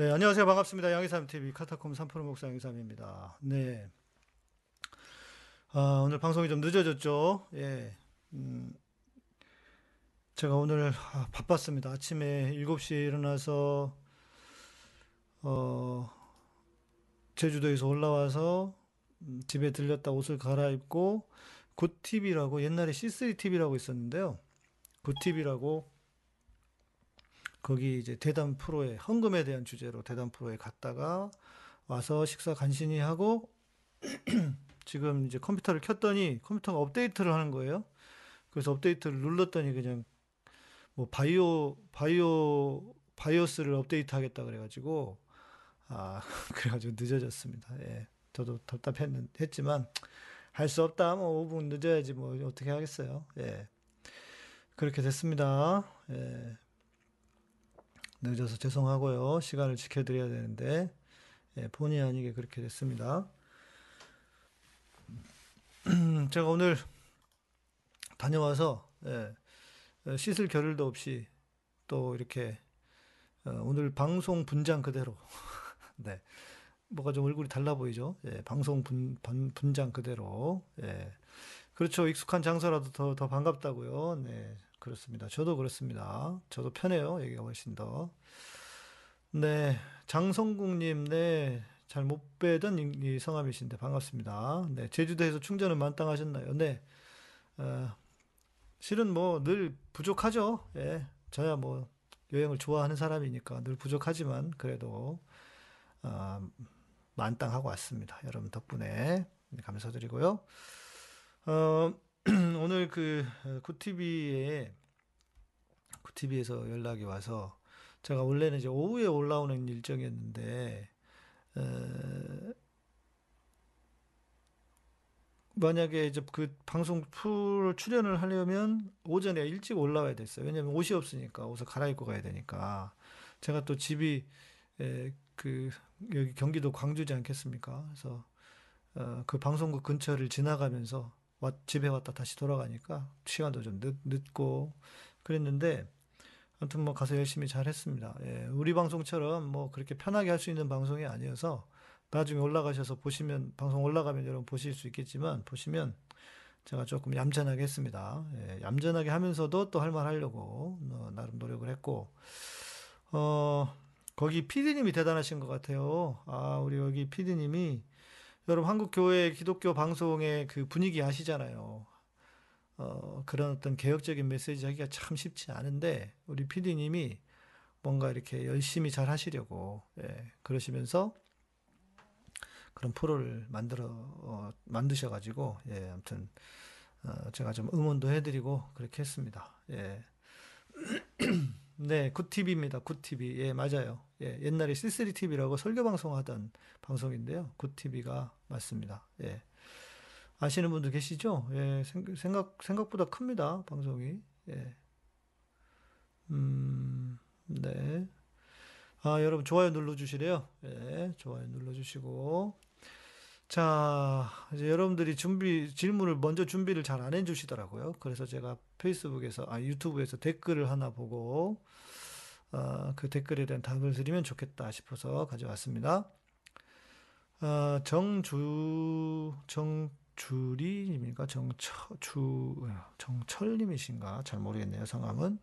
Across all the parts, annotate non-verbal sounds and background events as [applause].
네, 안녕하세요. 반갑습니다. 양희삼 TV 카타콤 3프로 목사 양희삼입니다. 네. 아, 오늘 방송이 좀 늦어졌죠. 예. 음, 제가 오늘 아, 바빴습니다. 아침에 7시에 일어나서 어, 제주도에서 올라와서 음, 집에 들렸다 옷을 갈아입고 굿TV라고 옛날에 C3TV라고 있었는데요. 굿TV라고 거기 이제 대담 프로에 헌금에 대한 주제로 대담 프로에 갔다가 와서 식사 간신히 하고 [clears throat] 지금 이제 컴퓨터를 켰더니 컴퓨터가 업데이트를 하는 거예요. 그래서 업데이트를 눌렀더니 그냥 뭐 바이오 바이오 BIOS를 업데이트 하겠다 그래가지고 아 [laughs] 그래가지고 늦어졌습니다. 예, 저도 답답했지만 할 수 없다. 뭐 5분 늦어야지 뭐 어떻게 하겠어요. 예, 그렇게 됐습니다. 예. 늦어서 죄송하고요. 시간을 지켜드려야 되는데 예, 본의 아니게 그렇게 됐습니다. [clears throat] 제가 오늘 다녀와서 예, 씻을 겨를도 없이 또 이렇게 어, 오늘 방송 분장 그대로 [laughs] 네 뭐가 좀 얼굴이 달라 보이죠? 예, 방송 분, 분, 분장 그대로 예, 그렇죠 익숙한 장소라도 더 더 반갑다고요. 네 그렇습니다. 저도 그렇습니다. 저도 편해요. 여기가 훨씬 더. 네, 장성국님, 네, 잘 못 뵈던 이 성함이신데 반갑습니다. 네, 제주도에서 충전은 만땅하셨나요? 네, 어, 실은 뭐 늘 부족하죠. 예, 저야 뭐 여행을 좋아하는 사람이니까 늘 부족하지만 그래도 어, 만땅하고 왔습니다. 여러분 덕분에 감사드리고요. 어, [clears throat] 오늘 그 구티비에 구티비에서 연락이 와서 제가 원래는 이제 오후에 올라오는 일정이었는데 에, 만약에 이제 그 방송 풀 출연을 하려면 오전에 일찍 올라와야 됐어요. 왜냐면 옷이 없으니까 옷을 갈아입고 가야 되니까 제가 또 집이 에, 그 여기 경기도 광주지 않겠습니까? 그래서 어, 그 방송국 근처를 지나가면서 집에 왔다 다시 돌아가니까 시간도 좀 늦, 늦고 그랬는데 아무튼 뭐 가서 열심히 잘 했습니다. 예, 우리 방송처럼 뭐 그렇게 편하게 할 수 있는 방송이 아니어서 나중에 올라가셔서 보시면 방송 올라가면 여러분 보실 수 있겠지만 보시면 제가 조금 얌전하게 했습니다. 예, 얌전하게 하면서도 또 할 말 하려고 어, 나름 노력을 했고 어 거기 피디님이 대단하신 것 같아요. 아 우리 여기 피디님이 여러분 한국 교회 기독교 방송의 그 분위기 아시잖아요. 어, 그런 어떤 개혁적인 메시지 하기가 참 쉽지 않은데 우리 PD님이 뭔가 이렇게 열심히 잘 하시려고 예, 그러시면서 그런 프로를 만들어 어, 만드셔가지고 예, 아무튼 어, 제가 좀 응원도 해드리고 그렇게 했습니다. 예. [clears throat] 네, 굿TV입니다. 굿TV. 예, 맞아요. 예, 옛날에 C3TV라고 설교 방송하던 방송인데요. 굿TV가 맞습니다. 예. 아시는 분들 계시죠? 예, 생각, 생각보다 큽니다. 방송이. 예. 음, 네. 아, 여러분, 좋아요 눌러주시래요. 예, 좋아요 눌러주시고. 자, 이제 여러분들이 준비, 질문을 먼저 준비를 잘 안 해주시더라고요. 그래서 제가 페이스북에서, 아, 유튜브에서 댓글을 하나 보고, 어, 그 댓글에 대한 답을 드리면 좋겠다 싶어서 가져왔습니다. 어, 정주, 정주리님인가? 정철, 주, 정철님이신가? 잘 모르겠네요, 성함은.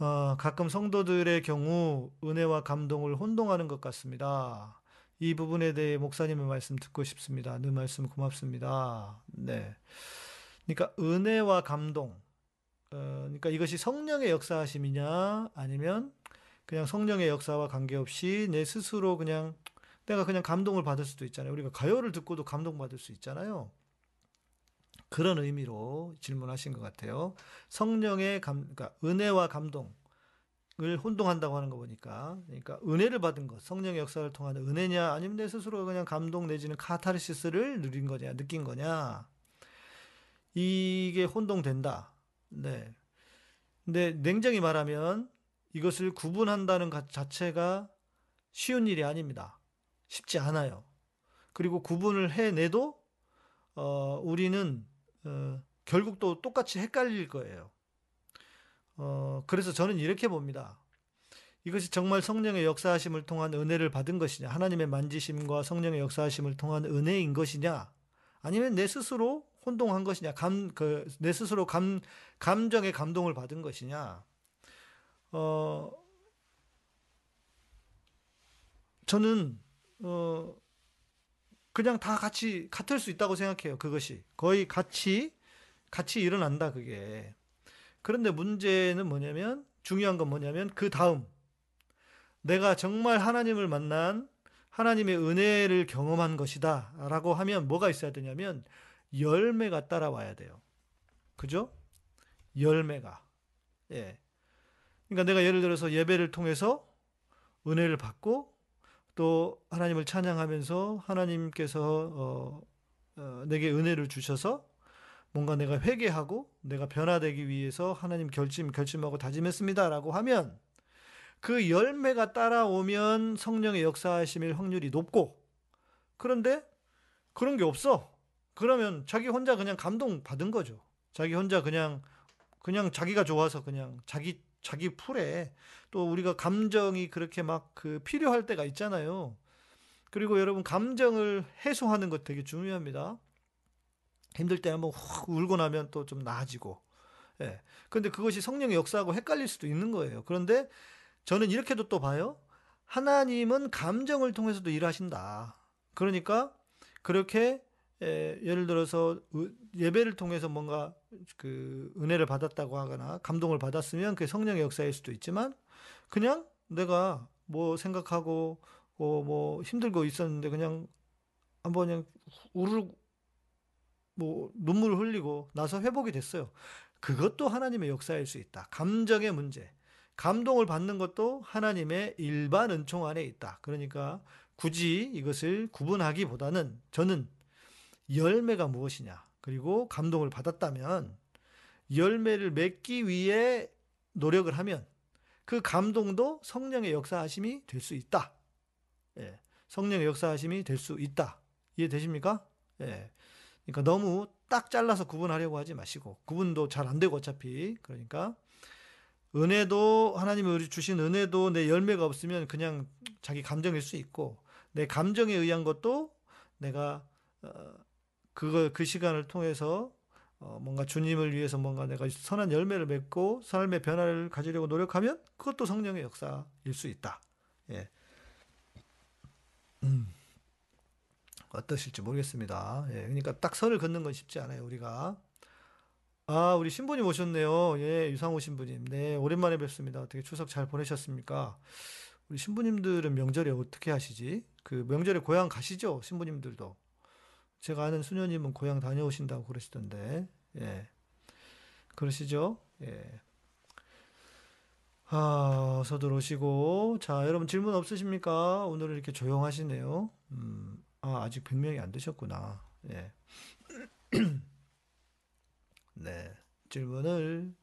어, 가끔 성도들의 경우 은혜와 감동을 혼동하는 것 같습니다. 이 부분에 대해 목사님의 말씀 듣고 싶습니다. 늘 말씀 고맙습니다. 네. 그러니까 은혜와 감동. 어, 그러니까 이것이 성령의 역사하심이냐 아니면 그냥 성령의 역사와 관계없이 내 스스로 그냥 내가 그냥 감동을 받을 수도 있잖아요. 우리가 가요를 듣고도 감동받을 수 있잖아요. 그런 의미로 질문하신 것 같아요. 성령의 감, 그러니까 은혜와 감동. 을 혼동한다고 하는 거 보니까. 그러니까 은혜를 받은 것 성령의 역사를 통한 은혜냐 아니면 내 스스로 그냥 감동 내지는 카타르시스를 누린 거냐 느낀 거냐. 이게 혼동된다. 네. 근데 냉정히 말하면 이것을 구분한다는 것 자체가 쉬운 일이 아닙니다. 쉽지 않아요. 그리고 구분을 해내도 어 우리는 어 결국 또 똑같이 헷갈릴 거예요 어, 그래서 저는 이렇게 봅니다. 이것이 정말 성령의 역사하심을 통한 은혜를 받은 것이냐, 하나님의 만지심과 성령의 역사하심을 통한 은혜인 것이냐, 아니면 내 스스로 혼동한 것이냐, 감, 그, 내 스스로 감, 감정의 감동을 받은 것이냐, 어, 저는, 어, 그냥 다 같이 같을 수 있다고 생각해요. 그것이. 거의 같이, 같이 일어난다, 그게. 그런데 문제는 뭐냐면, 중요한 건 뭐냐면, 그 다음, 내가 정말 하나님을 만난 하나님의 은혜를 경험한 것이다. 라고 하면 뭐가 있어야 되냐면, 열매가 따라와야 돼요. 그죠? 열매가. 예. 그러니까 내가 예를 들어서 예배를 통해서 은혜를 받고 또 하나님을 찬양하면서 하나님께서 어, 어, 내게 은혜를 주셔서 뭔가 내가 회개하고 내가 변화되기 위해서 하나님 결심 결심하고 다짐했습니다라고 하면 그 열매가 따라오면 성령의 역사하심일 확률이 높고 그런데 그런 게 없어. 그러면 자기 혼자 그냥 감동 받은 거죠. 자기 혼자 그냥 그냥 자기가 좋아서 그냥 자기 자기 풀에 또 우리가 감정이 그렇게 막 그 필요할 때가 있잖아요. 그리고 여러분 감정을 해소하는 것 되게 중요합니다. 힘들 때 한번 훅 울고 나면 또 좀 나아지고. 예. 근데 그것이 성령의 역사하고 헷갈릴 수도 있는 거예요. 그런데 저는 이렇게도 또 봐요. 하나님은 감정을 통해서도 일하신다. 그러니까 그렇게 예, 예를 들어서 예배를 통해서 뭔가 그 은혜를 받았다고 하거나 감동을 받았으면 그게 성령의 역사일 수도 있지만 그냥 내가 뭐 생각하고 어, 뭐 힘들고 있었는데 그냥 한번 그냥 우르르 뭐 눈물을 흘리고 나서 회복이 됐어요. 그것도 하나님의 역사일 수 있다. 감정의 문제. 감동을 받는 것도 하나님의 일반 은총 안에 있다. 그러니까 굳이 이것을 구분하기보다는 저는 열매가 무엇이냐. 그리고 감동을 받았다면 열매를 맺기 위해 노력을 하면 그 감동도 성령의 역사하심이 될 수 있다. 예. 성령의 역사하심이 될 수 있다. 이해되십니까? 예. 그러니까 너무 딱 잘라서 구분하려고 하지 마시고 구분도 잘 안 되고 어차피 그러니까 은혜도 하나님이 주신 은혜도 내 열매가 없으면 그냥 자기 감정일 수 있고 내 감정에 의한 것도 내가 어, 그거 그 시간을 통해서 어, 뭔가 주님을 위해서 뭔가 내가 선한 열매를 맺고 삶의 변화를 가지려고 노력하면 그것도 성령의 역사일 수 있다. 예. 음. 어떠실지 모르겠습니다. 예. 그러니까 딱 선을 긋는 건 쉽지 않아요, 우리가. 아, 우리 신부님 오셨네요. 예, 유상호 신부님. 네, 오랜만에 뵙습니다. 어떻게 추석 잘 보내셨습니까? 우리 신부님들은 명절에 어떻게 하시지? 그 명절에 고향 가시죠? 신부님들도. 제가 아는 수녀님은 고향 다녀오신다고 그러시던데, 예. 그러시죠? 예. 아, 어서 들 오시고. 자, 여러분 질문 없으십니까? 오늘은 이렇게 조용하시네요. 음, 아, 아직 100명이 안 되셨구나. 예. [clears throat] 네. 질문을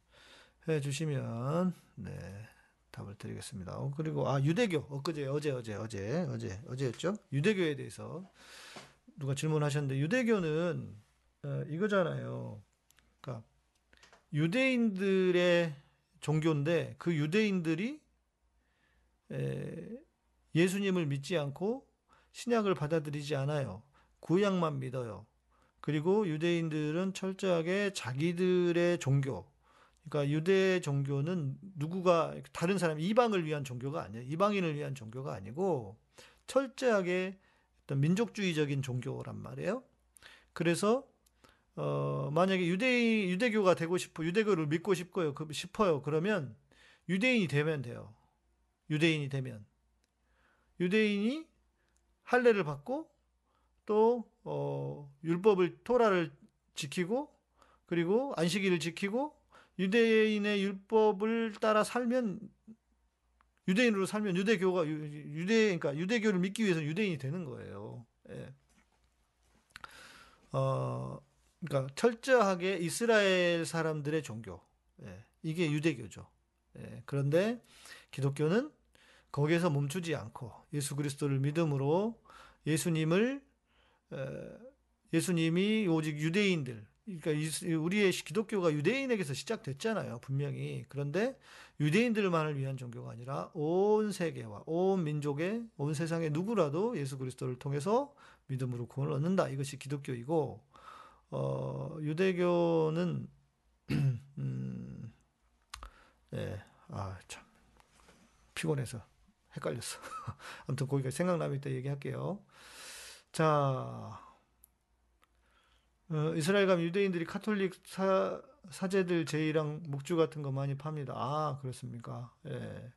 해 주시면, 네. 답을 드리겠습니다. 어, 그리고, 아, 유대교. 엊그제, 어제, 어제, 어제, 어제, 어제였죠? 유대교에 대해서. 누가 질문하셨는데 유대교는 어, 이거잖아요. 그러니까 유대인들의 종교인데 그 유대인들이 에, 예수님을 믿지 않고 신약을 받아들이지 않아요. 구약만 믿어요. 그리고 유대인들은 철저하게 자기들의 종교, 그러니까 유대 종교는 누구가 다른 사람 이방을 위한 종교가 아니에요. 이방인을 위한 종교가 아니고 철저하게 어떤 민족주의적인 종교란 말이에요. 그래서 어, 만약에 유대인 유대교가 되고 싶어 유대교를 믿고 싶고요. 그, 싶어요. 그러면 유대인이 되면 돼요. 유대인이 되면 유대인이 할례를 받고 또 어, 율법을 토라를 지키고 그리고 안식일을 지키고 유대인의 율법을 따라 살면 유대인으로 살면 유대교가 유대 그러니까 유대교를 믿기 위해서 유대인이 되는 거예요. 예. 어 그러니까 철저하게 이스라엘 사람들의 종교. 예. 이게 유대교죠. 예. 그런데 기독교는 거기에서 멈추지 않고 예수 그리스도를 믿음으로 예수님을 예수님이 오직 유대인들 그러니까 이- 우리의 기독교가 유대인에게서 시작됐잖아요. 분명히. 그런데 유대인들만을 위한 종교가 아니라 온 세계와 온 민족의 온 세상의 누구라도 예수 그리스도를 통해서 믿음으로 구원을 얻는다. 이것이 기독교이고 어, 유대교는 [clears throat] 음, 예, 아, 참 피곤해서 헷갈렸어. [laughs] 아무튼 거기가 생각나면 이따 얘기할게요. 자, 어, 이스라엘 가면 유대인들이 카톨릭 사, 사제들 제의랑 목주 같은 거 많이 팝니다. 아, 그렇습니까? 예.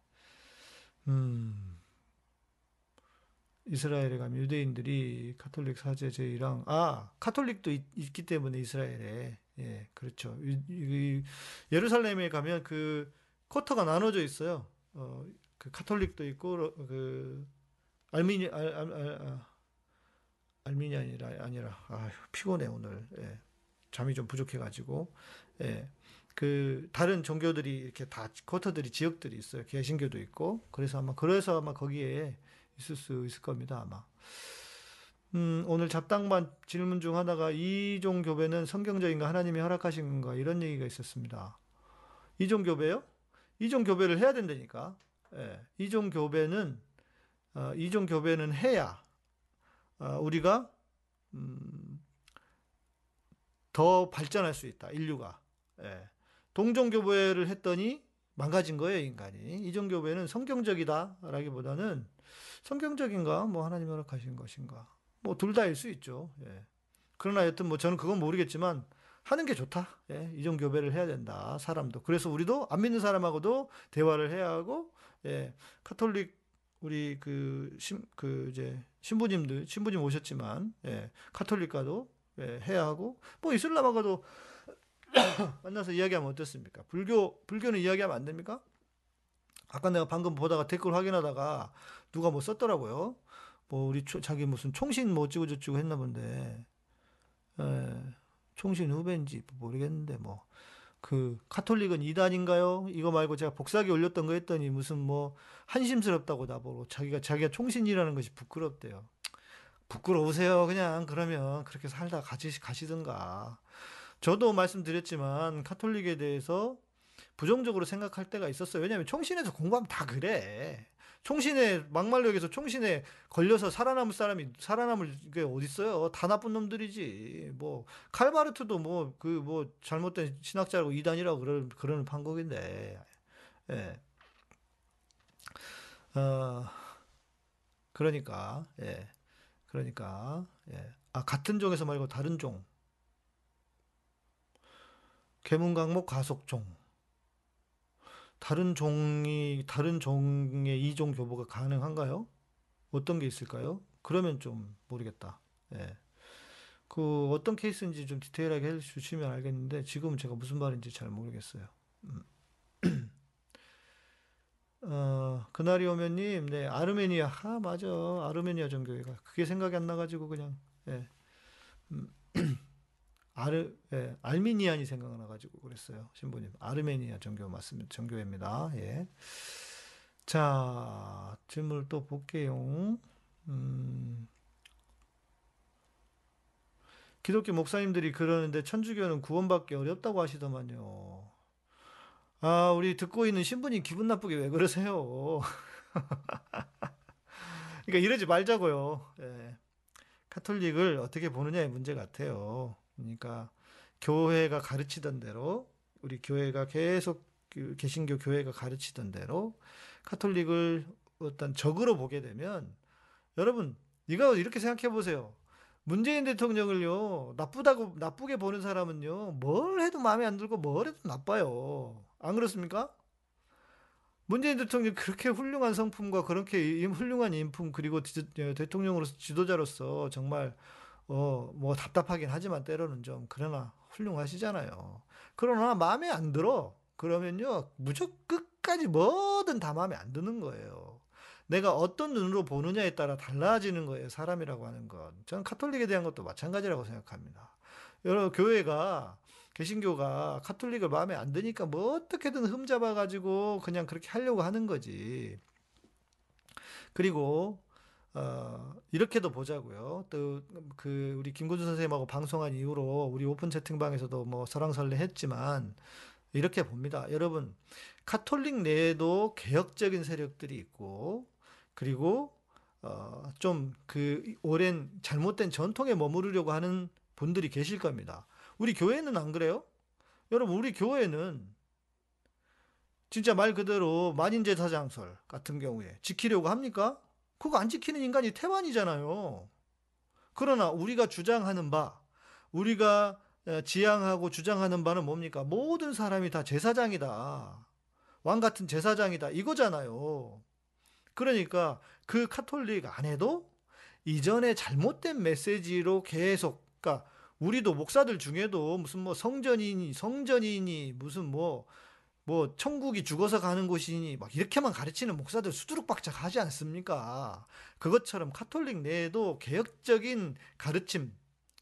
음, 이스라엘에 가면 유대인들이 카톨릭 사제 제의랑, 아, 카톨릭도 있, 기 때문에 이스라엘에. 예, 그렇죠. 이- 이- 예루살렘에 가면 그 쿼터가 나눠져 있어요. 어, 그 카톨릭도 있고, 러- 그, 알미니, 알, 알, 알, 아, Arminian이라 아니라 아휴 피곤해 오늘. 예. 잠이 좀 부족해가지고. 예. 그 다른 종교들이 이렇게 다 쿼터들이 지역들이 있어요. 개신교도 있고. 그래서 아마 그래서 아마 거기에 있을 수 있을 겁니다 아마. 음, 오늘 잡당반 질문 중 하나가 이종 교배는 성경적인가 하나님이 허락하신 건가 이런 얘기가 있었습니다. 이종 교배요? 이종 교배를 해야 된다니까 예. 이종 교배는 어, 이종 교배는 해야 어, 우리가 음, 더 발전할 수 있다. 인류가 예. 동종 교배를 했더니 망가진 거예요 인간이. 이종 교배는 성경적이다라기보다는 성경적인가 뭐 하나님 허락하신 것인가 뭐 둘 다일 수 있죠. 예. 그러나 여튼 뭐 저는 그건 모르겠지만 하는 게 좋다. 예. 이종 교배를 해야 된다. 사람도. 그래서 우리도 안 믿는 사람하고도 대화를 해야 하고 예. 카톨릭 우리 그, 신, 그, 이제, 신부님들, 신부님 오셨지만, 예, 카톨릭과도, 예, 해야 하고, 뭐, 이슬람하고도 [coughs] 만나서 이야기하면 어떻습니까? 불교, 불교는 이야기하면 안 됩니까? 아까 내가 방금 보다가 댓글 확인하다가 누가 뭐 썼더라고요. 뭐, 우리 초, 자기 무슨 총신 뭐 어쩌고 저쩌고 했나 본데, 예, 총신 후배인지 모르겠는데, 뭐, 그 카톨릭은 이단인가요? 이거 말고 제가 복사기 올렸던 거 했더니 무슨 뭐 한심스럽다고 나보고 자기가 자기가 총신이라는 것이 부끄럽대요. 부끄러우세요. 그냥 그러면 그렇게 살다 가시 가시든가. 저도 말씀드렸지만 카톨릭에 대해서 부정적으로 생각할 때가 있었어요. 왜냐하면 총신에서 공부하면 다 그래. 총신에 얘기해서 총신에 걸려서 살아남을 사람이 살아남을 게 어딨어요? 다 나쁜 놈들이지. 뭐 칼바르트도 뭐 그 뭐 잘못된 신학자라고 이단이라고 그러, 그러는 판국인데. 예. 어, 그러니까 예. 그러니까 예. 아 같은 종에서 말고 다른 종. 계문강목 가속종. 다른 종이 다른 종의 이종 교보가 가능한가요? 어떤 게 있을까요? 그러면 좀 모르겠다. 예. 그 어떤 케이스인지 좀 디테일하게 해주시면 알겠는데 지금은 제가 무슨 말인지 잘 모르겠어요. 음. [clears throat] 어, 그날이 오면님, 네, 아르메니아, 아, 맞아. 아르메니아 종교회가. 그게 생각이 안 나가지고 그냥, 예. 음, [clears throat] 아르, 예, 알미니안이 생각나 가지고 그랬어요. 신부님. 아르메니아 종교 맞습니다. 종교회입니다. 예. 자, 질문을 또 볼게요. 음, 기독교 목사님들이 그러는데 천주교는 구원받기 어렵다고 하시더만요. 아, 우리 듣고 있는 신부님 기분 나쁘게 왜 그러세요? [laughs] 그러니까 이러지 말자고요. 예. 카톨릭을 어떻게 보느냐의 문제 같아요. 그러니까 교회가 가르치던 대로 우리 교회가 계속 그 개신교 교회가 가르치던 대로 카톨릭을 어떤 적으로 보게 되면 여러분 이거 이렇게 생각해 보세요. 문재인 대통령을요 나쁘다고 나쁘게 보는 사람은요 뭘 해도 마음에 안 들고 뭘 해도 나빠요. 안 그렇습니까? 문재인 대통령 그렇게 훌륭한 성품과 그렇게 훌륭한 인품 그리고 대통령으로서 지도자로서 정말 어 뭐 답답하긴 하지만 때로는 좀 그러나 훌륭하시잖아요. 그러나 마음에 안 들어. 그러면요 무조건 끝까지 뭐든 다 마음에 안 드는 거예요. 내가 어떤 눈으로 보느냐에 따라 달라지는 거예요. 사람이라고 하는 건. 저는 카톨릭에 대한 것도 마찬가지라고 생각합니다. 여러 교회가 개신교가 카톨릭을 마음에 안 드니까 뭐 어떻게든 흠 잡아 가지고 그냥 그렇게 하려고 하는 거지. 그리고 어, 이렇게도 보자고요. 또 그 우리 김군수 선생님하고 방송한 이후로 우리 오픈 채팅방에서도 뭐 설왕설래 했지만 이렇게 봅니다. 여러분 카톨릭 내에도 개혁적인 세력들이 있고 그리고 어, 좀 그 오랜 잘못된 전통에 머무르려고 하는 분들이 계실 겁니다. 우리 교회는 안 그래요? 여러분 우리 교회는 진짜 말 그대로 만인제 사장설 같은 경우에 지키려고 합니까? 그거 안 지키는 인간이 태반이잖아요. 그러나 우리가 주장하는 바, 우리가 어, 지향하고 주장하는 바는 뭡니까? 모든 사람이 다 제사장이다. 왕 같은 제사장이다. 이거잖아요. 그러니까 그 카톨릭 안에도 이전에 잘못된 메시지로 계속, 그러니까 우리도 목사들 중에도 무슨 뭐 성전이니, 성전이니, 무슨 뭐, 뭐 천국이 죽어서 가는 곳이니 막 이렇게만 가르치는 목사들 수두룩박작 하지 않습니까? 그것처럼 카톨릭 내에도 개혁적인 가르침,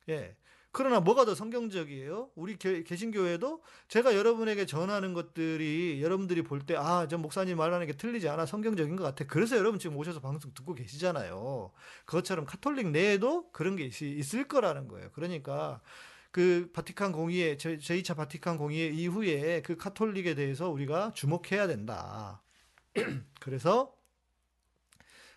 예. 그러나 뭐가 더 성경적이에요? 우리 개, 개신교회도 제가 여러분에게 전하는 것들이 여러분들이 볼 때, 아, 저 목사님 말하는 게 틀리지 않아. 성경적인 것 같아. 그래서 여러분 지금 오셔서 방송 듣고 계시잖아요. 그것처럼 카톨릭 내에도 그런 게 있, 있을 거라는 거예요. 그러니까 그 바티칸 공의회, 제2차 바티칸 공의회 이후에 그 카톨릭에 대해서 우리가 주목해야 된다. [clears throat] 그래서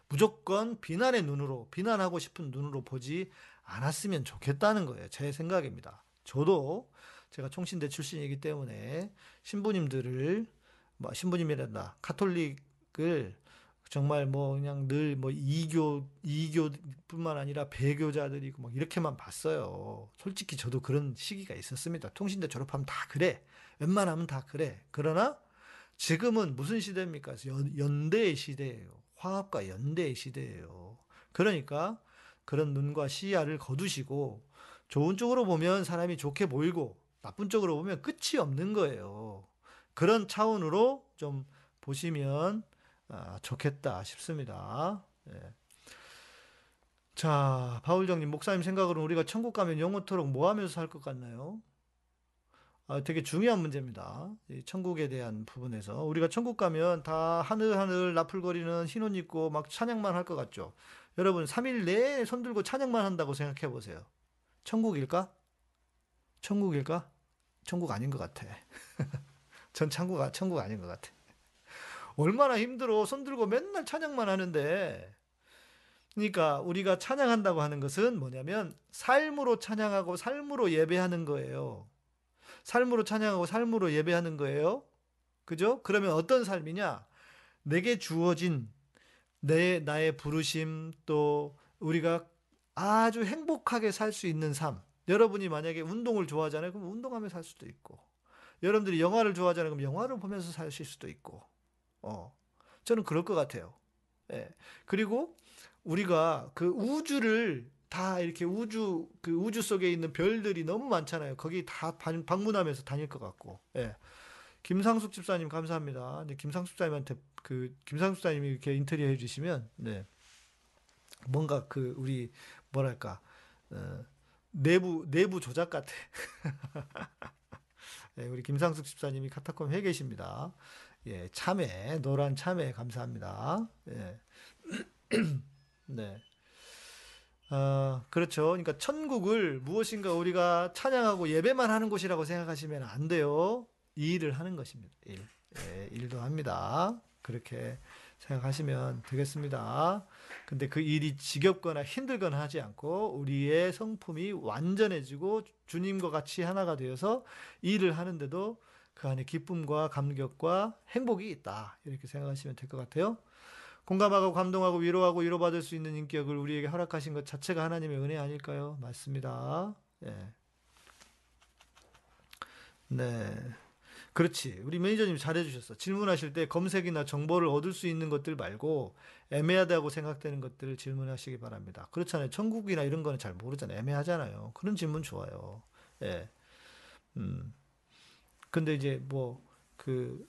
무조건 비난의 눈으로, 비난하고 싶은 눈으로 보지 않았으면 좋겠다는 거예요. 제 생각입니다. 저도 제가 총신대 출신이기 때문에 신부님들을, 뭐 신부님이란다, 카톨릭을 정말 뭐 그냥 늘 뭐 이교 이교뿐만 아니라 배교자들이고 막 이렇게만 봤어요. 솔직히 저도 그런 시기가 있었습니다. 통신대 졸업하면 다 그래. 웬만하면 다 그래. 그러나 지금은 무슨 시대입니까? 연, 연대의 시대예요. 화합과 연대의 시대예요. 그러니까 그런 눈과 시야를 거두시고 좋은 쪽으로 보면 사람이 좋게 보이고 나쁜 쪽으로 보면 끝이 없는 거예요. 그런 차원으로 좀 보시면 아, 좋겠다 싶습니다. 예. 자, 바울정님, 목사님 생각으로는 우리가 천국 가면 영원토록 뭐 하면서 살 것 같나요? 아, 되게 중요한 문제입니다. 천국에 대한 부분에서. 우리가 천국 가면 다 하늘하늘 나풀거리는 흰옷 입고 막 찬양만 할 것 같죠? 여러분, 3일 내에 손 들고 찬양만 한다고 생각해 보세요. 천국일까? 천국일까? 천국 아닌 것 같아. [laughs] 전 천국, 천국 아닌 것 같아. 얼마나 힘들어. 손 들고 맨날 찬양만 하는데. 그러니까 우리가 찬양한다고 하는 것은 뭐냐면 삶으로 찬양하고 삶으로 예배하는 거예요. 삶으로 찬양하고 삶으로 예배하는 거예요. 그죠? 그러면 어떤 삶이냐? 내게 주어진 내 나의 부르심 또 우리가 아주 행복하게 살 수 있는 삶. 여러분이 만약에 운동을 좋아하잖아요. 그럼 운동하며 살 수도 있고. 여러분들이 영화를 좋아하잖아요. 그럼 영화를 보면서 사실 수도 있고. 어, 저는 그럴 것 같아요. 예. 그리고 우리가 그 우주를 다 이렇게 우주 그 우주 속에 있는 별들이 너무 많잖아요. 거기 다 방문하면서 다닐 것 같고. 예. 김상숙 집사님 감사합니다. 네, 김상숙 집사님한테 그 김상숙 집사님이 이렇게 인터뷰 해 주시면 네. 뭔가 그 우리 뭐랄까 어, 내부 내부 조작 같아. 네, [laughs] 우리 김상숙 집사님이 카타콤 해 계십니다. 예, 참외, 노란 참외 감사합니다. 예. [clears throat] 네. 어, 그렇죠. 그러니까 천국을 무엇인가 우리가 찬양하고 예배만 하는 곳이라고 생각하시면 안 돼요. 이 일을 하는 것입니다. 일. 예, 일도 합니다. 그렇게 생각하시면 되겠습니다. 근데 그 일이 지겹거나 힘들거나 하지 않고 우리의 성품이 완전해지고 주님과 같이 하나가 되어서 일을 하는데도 그 안에 기쁨과 감격과 행복이 있다. 이렇게 생각하시면 될 것 같아요. 공감하고 감동하고 위로하고 위로받을 수 있는 인격을 우리에게 허락하신 것 자체가 하나님의 은혜 아닐까요? 맞습니다. 예. 네. 그렇지. 우리 매니저님 잘해주셨어. 질문하실 때 검색이나 정보를 얻을 수 있는 것들 말고 애매하다고 생각되는 것들을 질문하시기 바랍니다. 그렇잖아요. 천국이나 이런 거는 잘 모르잖아요. 애매하잖아요. 그런 질문 좋아요. 예. 음. 근데 이제 뭐그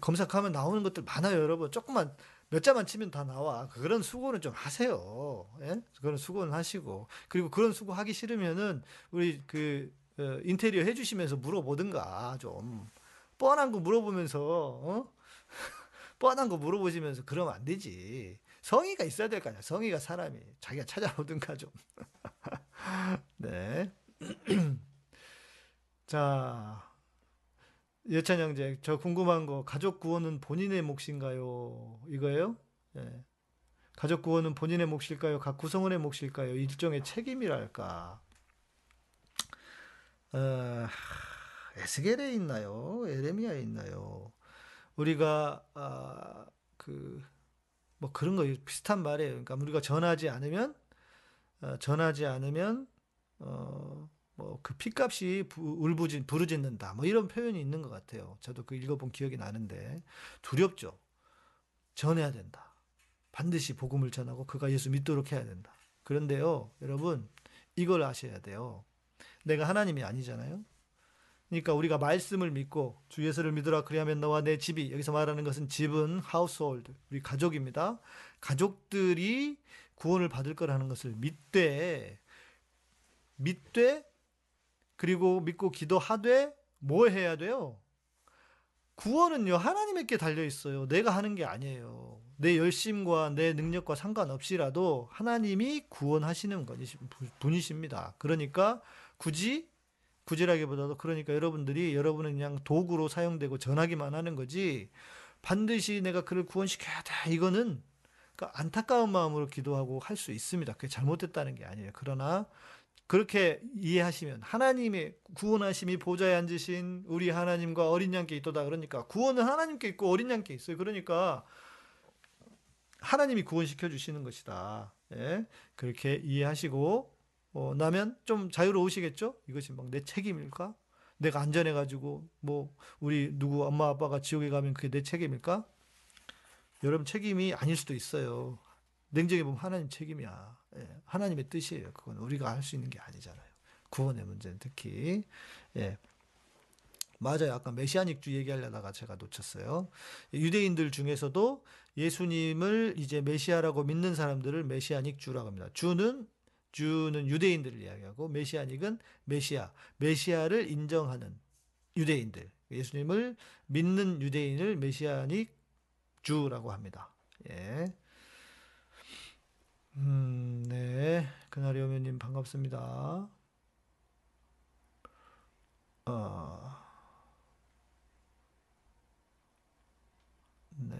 검색하면 나오는 것들 많아요, 여러분. 조금만 몇 자만 치면 다 나와. 그런 수고는 좀 하세요. 예? 그런 수고는 하시고 그리고 그런 수고 하기 싫으면은 우리 그 어, 인테리어 해주시면서 물어보든가 좀 뻔한 거 물어보면서 어? [laughs] 뻔한 거 물어보시면서 그러면 안 되지. 성의가 있어야 될 거 아니야. 성의가 사람이 자기가 찾아오든가 좀. [laughs] 네. [clears throat] 자, 예찬 형제, 저 궁금한 거 가족 구원은 본인의 몫인가요? 이거예요? 예. 가족 구원은 본인의 몫일까요? 각 구성원의 몫일까요? 일종의 책임이랄까? 어, 에스겔에 있나요? 에레미야에 있나요? 우리가 아, 그뭐 그런 거 비슷한 말이에요. 그러니까 우리가 전하지 않으면 어, 전하지 않으면 어, 뭐 그 피값이 울부짖 부르짖는다. 뭐 이런 표현이 있는 것 같아요. 저도 그 읽어본 기억이 나는데 두렵죠. 전해야 된다. 반드시 복음을 전하고 그가 예수 믿도록 해야 된다. 그런데요, 여러분 이걸 아셔야 돼요. 내가 하나님이 아니잖아요. 그러니까 우리가 말씀을 믿고 주 예수를 믿으라 그리하면 너와 내 집이 여기서 말하는 것은 집은 하우스홀드 우리 가족입니다. 가족들이 구원을 받을 거라는 것을 믿되 믿되 그리고 믿고 기도하되 뭐 해야 돼요? 구원은요 하나님께 달려 있어요. 내가 하는 게 아니에요. 내 열심과 내 능력과 상관없이라도 하나님이 구원하시는 분이십니다. 그러니까 굳이 굳이라기보다도 그러니까 여러분들이 여러분은 그냥 도구로 사용되고 전하기만 하는 거지 반드시 내가 그를 구원시켜야 돼 이거는 그러니까 안타까운 마음으로 기도하고 할 수 있습니다. 그게 잘못됐다는 게 아니에요. 그러나 그렇게 이해하시면 하나님의 구원하심이 보좌에 앉으신 우리 하나님과 어린 양께 있도다 그러니까 구원은 하나님께 있고 어린 양께 있어요. 그러니까 하나님이 구원시켜 주시는 것이다. 예? 그렇게 이해하시고 어, 나면 좀 자유로우시겠죠? 이것이 막 내 책임일까? 내가 안전해가지고 뭐 우리 누구 엄마 아빠가 지옥에 가면 그게 내 책임일까? 여러분 책임이 아닐 수도 있어요. 냉정히 보면 하나님 책임이야. 예, 하나님의 뜻이에요. 그건 우리가 할 수 있는 게 아니잖아요. 구원의 문제는 특히 예. 맞아요. 아까 메시아닉주 얘기하려다가 제가 놓쳤어요. 유대인들 중에서도 예수님을 이제 메시아라고 믿는 사람들을 메시아닉주라고 합니다. 주는 주는 유대인들을 이야기하고 메시아닉은 메시아, 메시아를 인정하는 유대인들, 예수님을 믿는 유대인을 메시아닉 주라고 합니다. 예. 음, 네. 그날이 오면님 반갑습니다. 어, 네.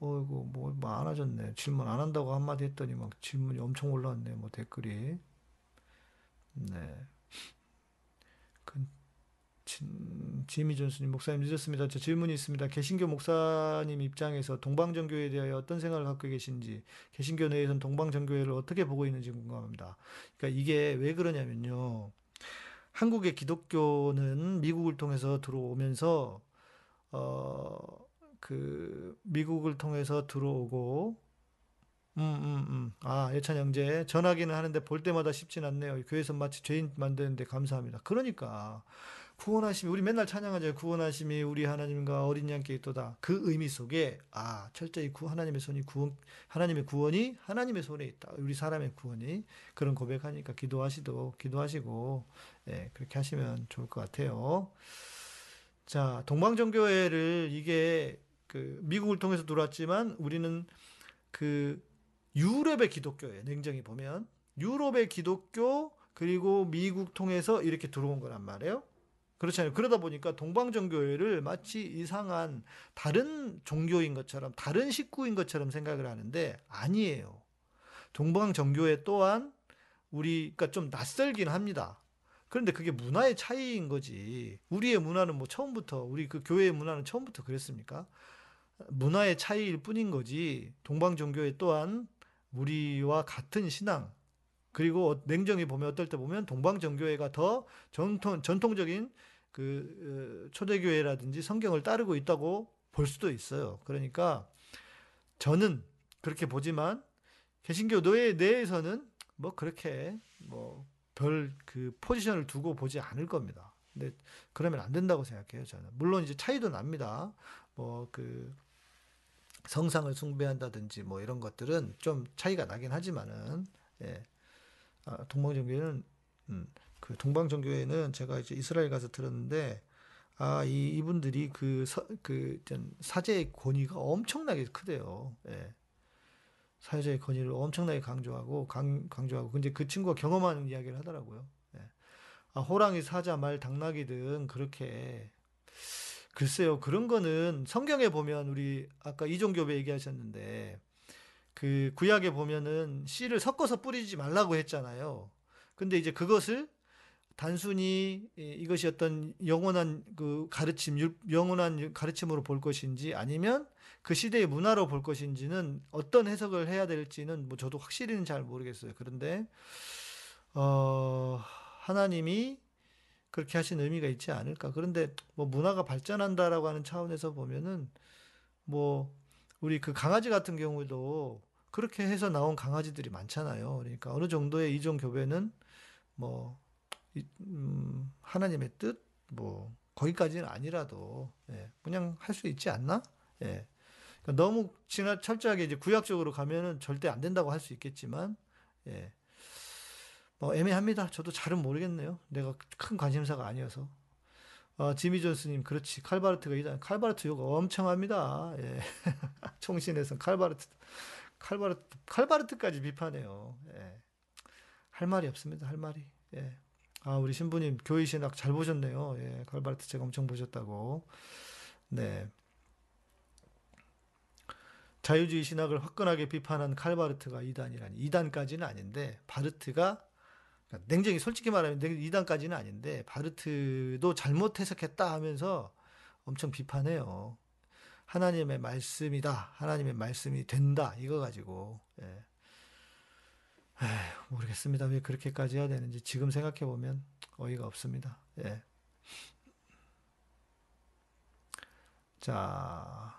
어이구, 뭐, 많아졌네. 질문 안 한다고 한마디 했더니 막 질문이 엄청 올라왔네. 뭐 댓글이. 네. 지미 존스님, 목사님 늦었습니다. 저 질문이 있습니다. 개신교 목사님 입장에서 동방정교에 대하여 어떤 생각을 갖고 계신지, 개신교 내에서는 동방정교회를 어떻게 보고 있는지 궁금합니다. 그러니까 이게 왜 그러냐면요. 한국의 기독교는 미국을 통해서 들어오면서, 어, 그 미국을 통해서 들어오고 음, 음, 음. 아, 예찬 형제. 전하기는 하는데 볼 때마다 쉽진 않네요. 교회에서 마치 죄인 만드는데 감사합니다. 그러니까, 구원하심이, 우리 맨날 찬양하죠. 구원하심이 우리 하나님과 어린 양께 있도다. 그 의미 속에, 아, 철저히 구, 하나님의 손이 구원, 하나님의 구원이 하나님의 손에 있다. 우리 사람의 구원이. 그런 고백하니까 기도하시도, 기도하시고, 예, 그렇게 하시면 좋을 것 같아요. 자, 동방정교회를 이게 그 미국을 통해서 들어왔지만 우리는 그 유럽의 기독교에 냉정히 보면 유럽의 기독교 그리고 미국 통해서 이렇게 들어온 거란 말이에요. 그렇잖아요. 그러다 보니까 동방정교회를 마치 이상한 다른 종교인 것처럼 다른 식구인 것처럼 생각을 하는데 아니에요. 동방정교회 또한 우리가 좀 낯설긴 합니다. 그런데 그게 문화의 차이인 거지. 우리의 문화는 뭐 처음부터 우리 그 교회의 문화는 처음부터 그랬습니까? 문화의 차이일 뿐인 거지 동방 종교에 또한 우리와 같은 신앙 그리고 냉정히 보면 어떨 때 보면 동방 종교회가 더 전통 전통적인 그 어, 초대교회라든지 성경을 따르고 있다고 볼 수도 있어요. 그러니까 저는 그렇게 보지만 개신교 노예 내에서는 뭐 그렇게 뭐 별 그 포지션을 두고 보지 않을 겁니다. 근데 그러면 안 된다고 생각해요, 저는. 물론 이제 차이도 납니다. 뭐 그 성상을 숭배한다든지 뭐 이런 것들은 좀 차이가 나긴 하지만은 예. 아, 동방정교회는 음, 그 동방정교회는 제가 이제 이스라엘 가서 들었는데 아, 이 이분들이 그, 서, 그 사제의 권위가 엄청나게 크대요. 예. 사회자의 권위를 엄청나게 강조하고 강, 강조하고 근데 그 친구가 경험하는 이야기를 하더라고요. 예. 아, 호랑이, 사자, 말, 당나귀 등 그렇게 글쎄요 그런 거는 성경에 보면 우리 아까 이종교배 얘기하셨는데 그 구약에 보면은 씨를 섞어서 뿌리지 말라고 했잖아요. 근데 이제 그것을 단순히 이것이 어떤 영원한 그 가르침, 영원한 가르침으로 볼 것인지 아니면 그 시대의 문화로 볼 것인지는 어떤 해석을 해야 될지는 뭐 저도 확실히는 잘 모르겠어요. 그런데 어 하나님이 그렇게 하신 의미가 있지 않을까. 그런데 뭐 문화가 발전한다라고 하는 차원에서 보면은 뭐 우리 그 강아지 같은 경우도 그렇게 해서 나온 강아지들이 많잖아요. 그러니까 어느 정도의 이종 교배는 뭐 음, 하나님의 뜻, 뭐, 거기까지는 아니라도, 예, 그냥 할 수 있지 않나? 예. 그러니까 너무 지나, 철저하게 이제 구약적으로 가면은 절대 안 된다고 할 수 있겠지만, 예. 뭐, 애매합니다. 저도 잘은 모르겠네요. 내가 큰 관심사가 아니어서. 어, 지미 존스님, 그렇지. 칼바르트가 이단, 칼바르트 요가 엄청 합니다. 예. [laughs] 총신에서 칼바르트, 칼바르트, 칼바르트까지 비판해요. 예. 할 말이 없습니다. 할 말이. 예. 아, 우리 신부님 교회 신학 잘 보셨네요. 예, 칼바르트 제가 엄청 보셨다고. 네. 자유주의 신학을 화끈하게 비판한 칼바르트가 이단이라니. 이단까지는 아닌데, 바르트가, 그러니까 냉정히 솔직히 말하면 이단까지는 아닌데, 바르트도 잘못 해석했다 하면서 엄청 비판해요. 하나님의 말씀이다. 하나님의 말씀이 된다. 이거 가지고. 예. 에휴, 모르겠습니다. 왜 그렇게까지 해야 되는지 지금 생각해 보면 어이가 없습니다. 예. 자,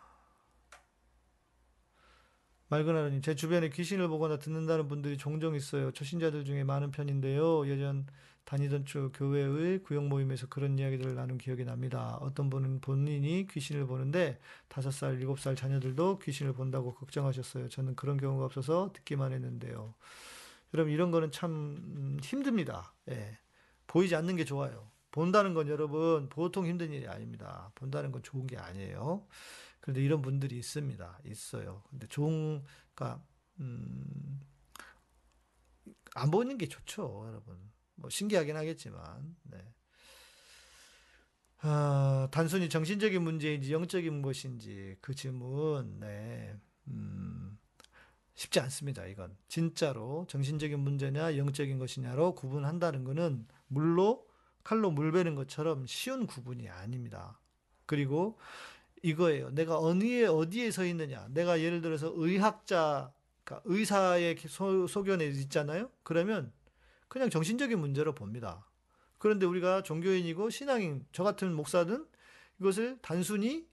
맑은 하나님, 제 주변에 귀신을 보거나 듣는다는 분들이 종종 있어요. 초신자들 중에 많은 편인데요. 예전 다니던 주 교회의 구역 모임에서 그런 이야기들을 나눈 기억이 납니다. 어떤 분은 본인이 귀신을 보는데 다섯 살, 일곱 살 자녀들도 귀신을 본다고 걱정하셨어요. 저는 그런 경우가 없어서 듣기만 했는데요. 여러분 이런 거는 참 음, 힘듭니다. 예. 보이지 않는 게 좋아요. 본다는 건 여러분 보통 힘든 일이 아닙니다. 본다는 건 좋은 게 아니에요. 그런데 이런 분들이 있습니다. 있어요. 근데 좋은 그러니까 음, 안 보는 게 좋죠, 여러분. 뭐 신기하긴 하겠지만. 네. 아, 단순히 정신적인 문제인지 영적인 것인지 그 질문, 네. 음, 쉽지 않습니다. 이건 진짜로 정신적인 문제냐 영적인 것이냐로 구분한다는 것은 물로 칼로 물 베는 것처럼 쉬운 구분이 아닙니다. 그리고 이거예요. 내가 어디에 어디에 서 있느냐. 내가 예를 들어서 의학자, 그러니까 의사의 소, 소견에 있잖아요. 그러면 그냥 정신적인 문제로 봅니다. 그런데 우리가 종교인이고 신앙인, 저 같은 목사는 이것을 단순히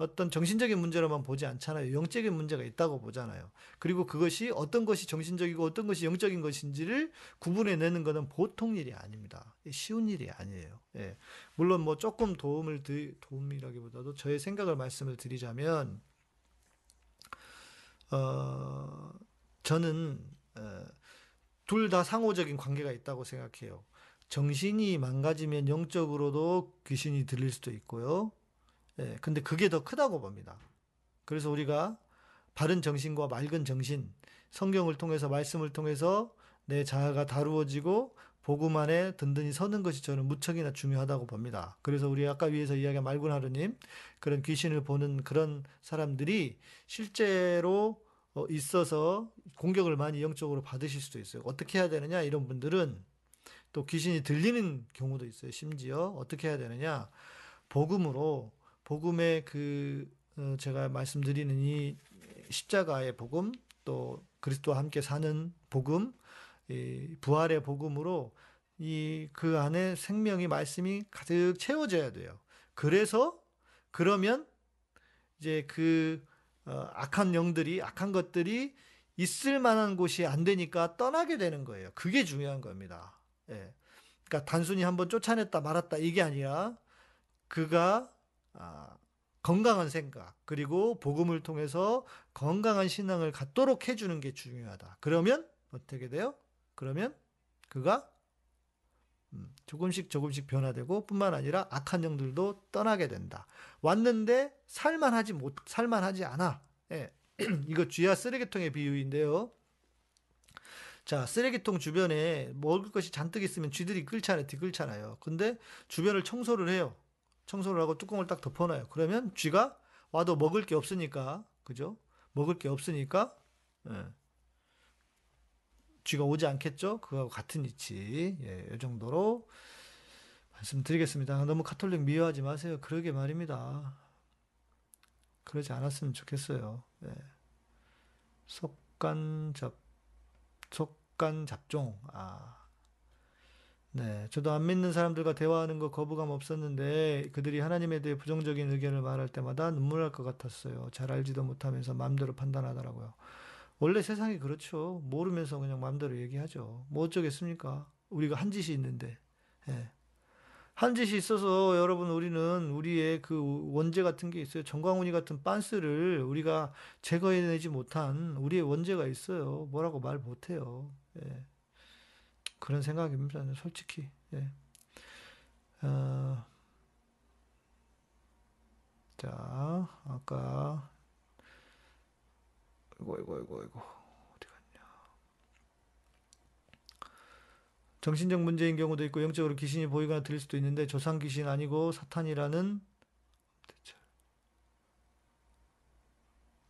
어떤 정신적인 문제로만 보지 않잖아요. 영적인 문제가 있다고 보잖아요. 그리고 그것이 어떤 것이 정신적이고 어떤 것이 영적인 것인지를 구분해 내는 것은 보통 일이 아닙니다. 쉬운 일이 아니에요. 예. 물론 뭐 조금 도움을 드, 도움이라기보다도 저의 생각을 말씀을 드리자면, 어, 저는, 어, 둘 다 상호적인 관계가 있다고 생각해요. 정신이 망가지면 영적으로도 귀신이 들릴 수도 있고요. 예, 근데 그게 더 크다고 봅니다. 그래서 우리가 바른 정신과 맑은 정신, 성경을 통해서 말씀을 통해서 내 자아가 다루어지고 복음 안에 든든히 서는 것이 저는 무척이나 중요하다고 봅니다. 그래서 우리 아까 위에서 이야기한 맑은 하루님 그런 귀신을 보는 그런 사람들이 실제로 어, 있어서 공격을 많이 영적으로 받으실 수도 있어요. 어떻게 해야 되느냐 이런 분들은 또 귀신이 들리는 경우도 있어요. 심지어 어떻게 해야 되느냐 복음으로 복음의 그 어, 제가 말씀드리는 이 십자가의 복음 또 그리스도와 함께 사는 복음 이 부활의 복음으로 이 그 안에 생명이 말씀이 가득 채워져야 돼요. 그래서 그러면 이제 그 어, 악한 영들이 악한 것들이 있을 만한 곳이 안 되니까 떠나게 되는 거예요. 그게 중요한 겁니다. 예. 그러니까 단순히 한번 쫓아냈다 말았다 이게 아니라 그가 아, 건강한 생각 그리고 복음을 통해서 건강한 신앙을 갖도록 해주는 게 중요하다. 그러면 어떻게 돼요? 그러면 그가 음, 조금씩 조금씩 변화되고 뿐만 아니라 악한 영들도 떠나게 된다. 왔는데 살만하지 못 살만하지 않아. 예. [clears throat] 이거 쥐야 쓰레기통의 비유인데요. 자, 쓰레기통 주변에 먹을 것이 잔뜩 있으면 쥐들이 끌잖아요. 뒤끌잖아요. 근데 주변을 청소를 해요. 청소를 하고 뚜껑을 딱 덮어놔요. 그러면 쥐가 와도 먹을 게 없으니까, 그죠? 먹을 게 없으니까, 예. 쥐가 오지 않겠죠? 그거하고 같은 이치. 예, 이 정도로 말씀드리겠습니다. 너무 카톨릭 미워하지 마세요. 그러게 말입니다. 그러지 않았으면 좋겠어요. 예. 속간접, 속간 잡종. 아. 네. 저도 안 믿는 사람들과 대화하는 거 거부감 없었는데 그들이 하나님에 대해 부정적인 의견을 말할 때마다 눈물 날 것 같았어요. 잘 알지도 못하면서 마음대로 판단하더라고요. 원래 세상이 그렇죠. 모르면서 그냥 마음대로 얘기하죠. 뭐 어쩌겠습니까? 우리가 한 짓이 있는데. 예. 한 짓이 있어서 여러분 우리는 우리의 그 원죄 같은 게 있어요. 정광훈이 같은 빤스를 우리가 제거해내지 못한 우리의 원죄가 있어요. 뭐라고 말 못해요. 예. 그런 생각입니다. 솔직히. 예. 어, 자, 아까 이거 이거 이거 이거 어디 갔냐? 정신적 문제인 경우도 있고 영적으로 귀신이 보이거나 들릴 수도 있는데 조상 귀신 아니고 사탄이라는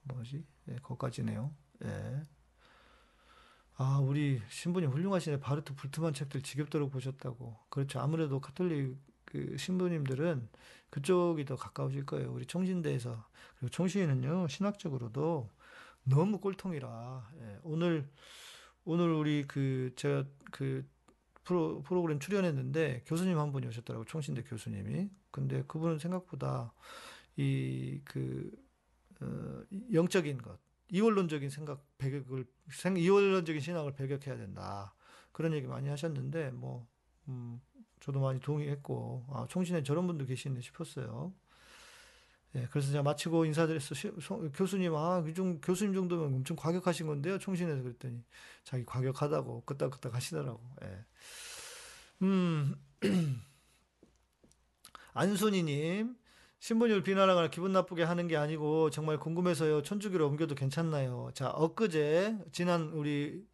뭐지? 예, 거기까지네요. 예. 아, 우리 신부님 훌륭하시네. 바르트 불트만 책들 지겹도록 보셨다고. 그렇죠. 아무래도 카톨릭 그 신부님들은 그쪽이 더 가까우실 거예요. 우리 총신대에서. 그리고 총신은요, 신학적으로도 너무 꼴통이라. 예, 오늘, 오늘 우리 그, 제가 그 프로, 프로그램 출연했는데 교수님 한 분이 오셨더라고요. 총신대 교수님이. 근데 그분은 생각보다 이, 그, 어, 영적인 것, 이원론적인 생각 배격을, 생, 이원론적인 신학을 배격해야 된다. 그런 얘기 많이 하셨는데, 뭐, 음, 저도 많이 동의했고, 아, 총신에 저런 분도 계시네 싶었어요. 예, 그래서 제가 마치고 인사드렸어. 교수님, 아, 좀, 교수님 정도면 엄청 과격하신 건데요. 총신에서 그랬더니, 자기 과격하다고 끄덕끄덕 하시더라고. 예. 음, [clears throat] 안순이님, 신분율 비난하거나 기분 나쁘게 하는 게 아니고, 정말 궁금해서요. 천주교로 옮겨도 괜찮나요? 자, 엊그제, 지난 우리,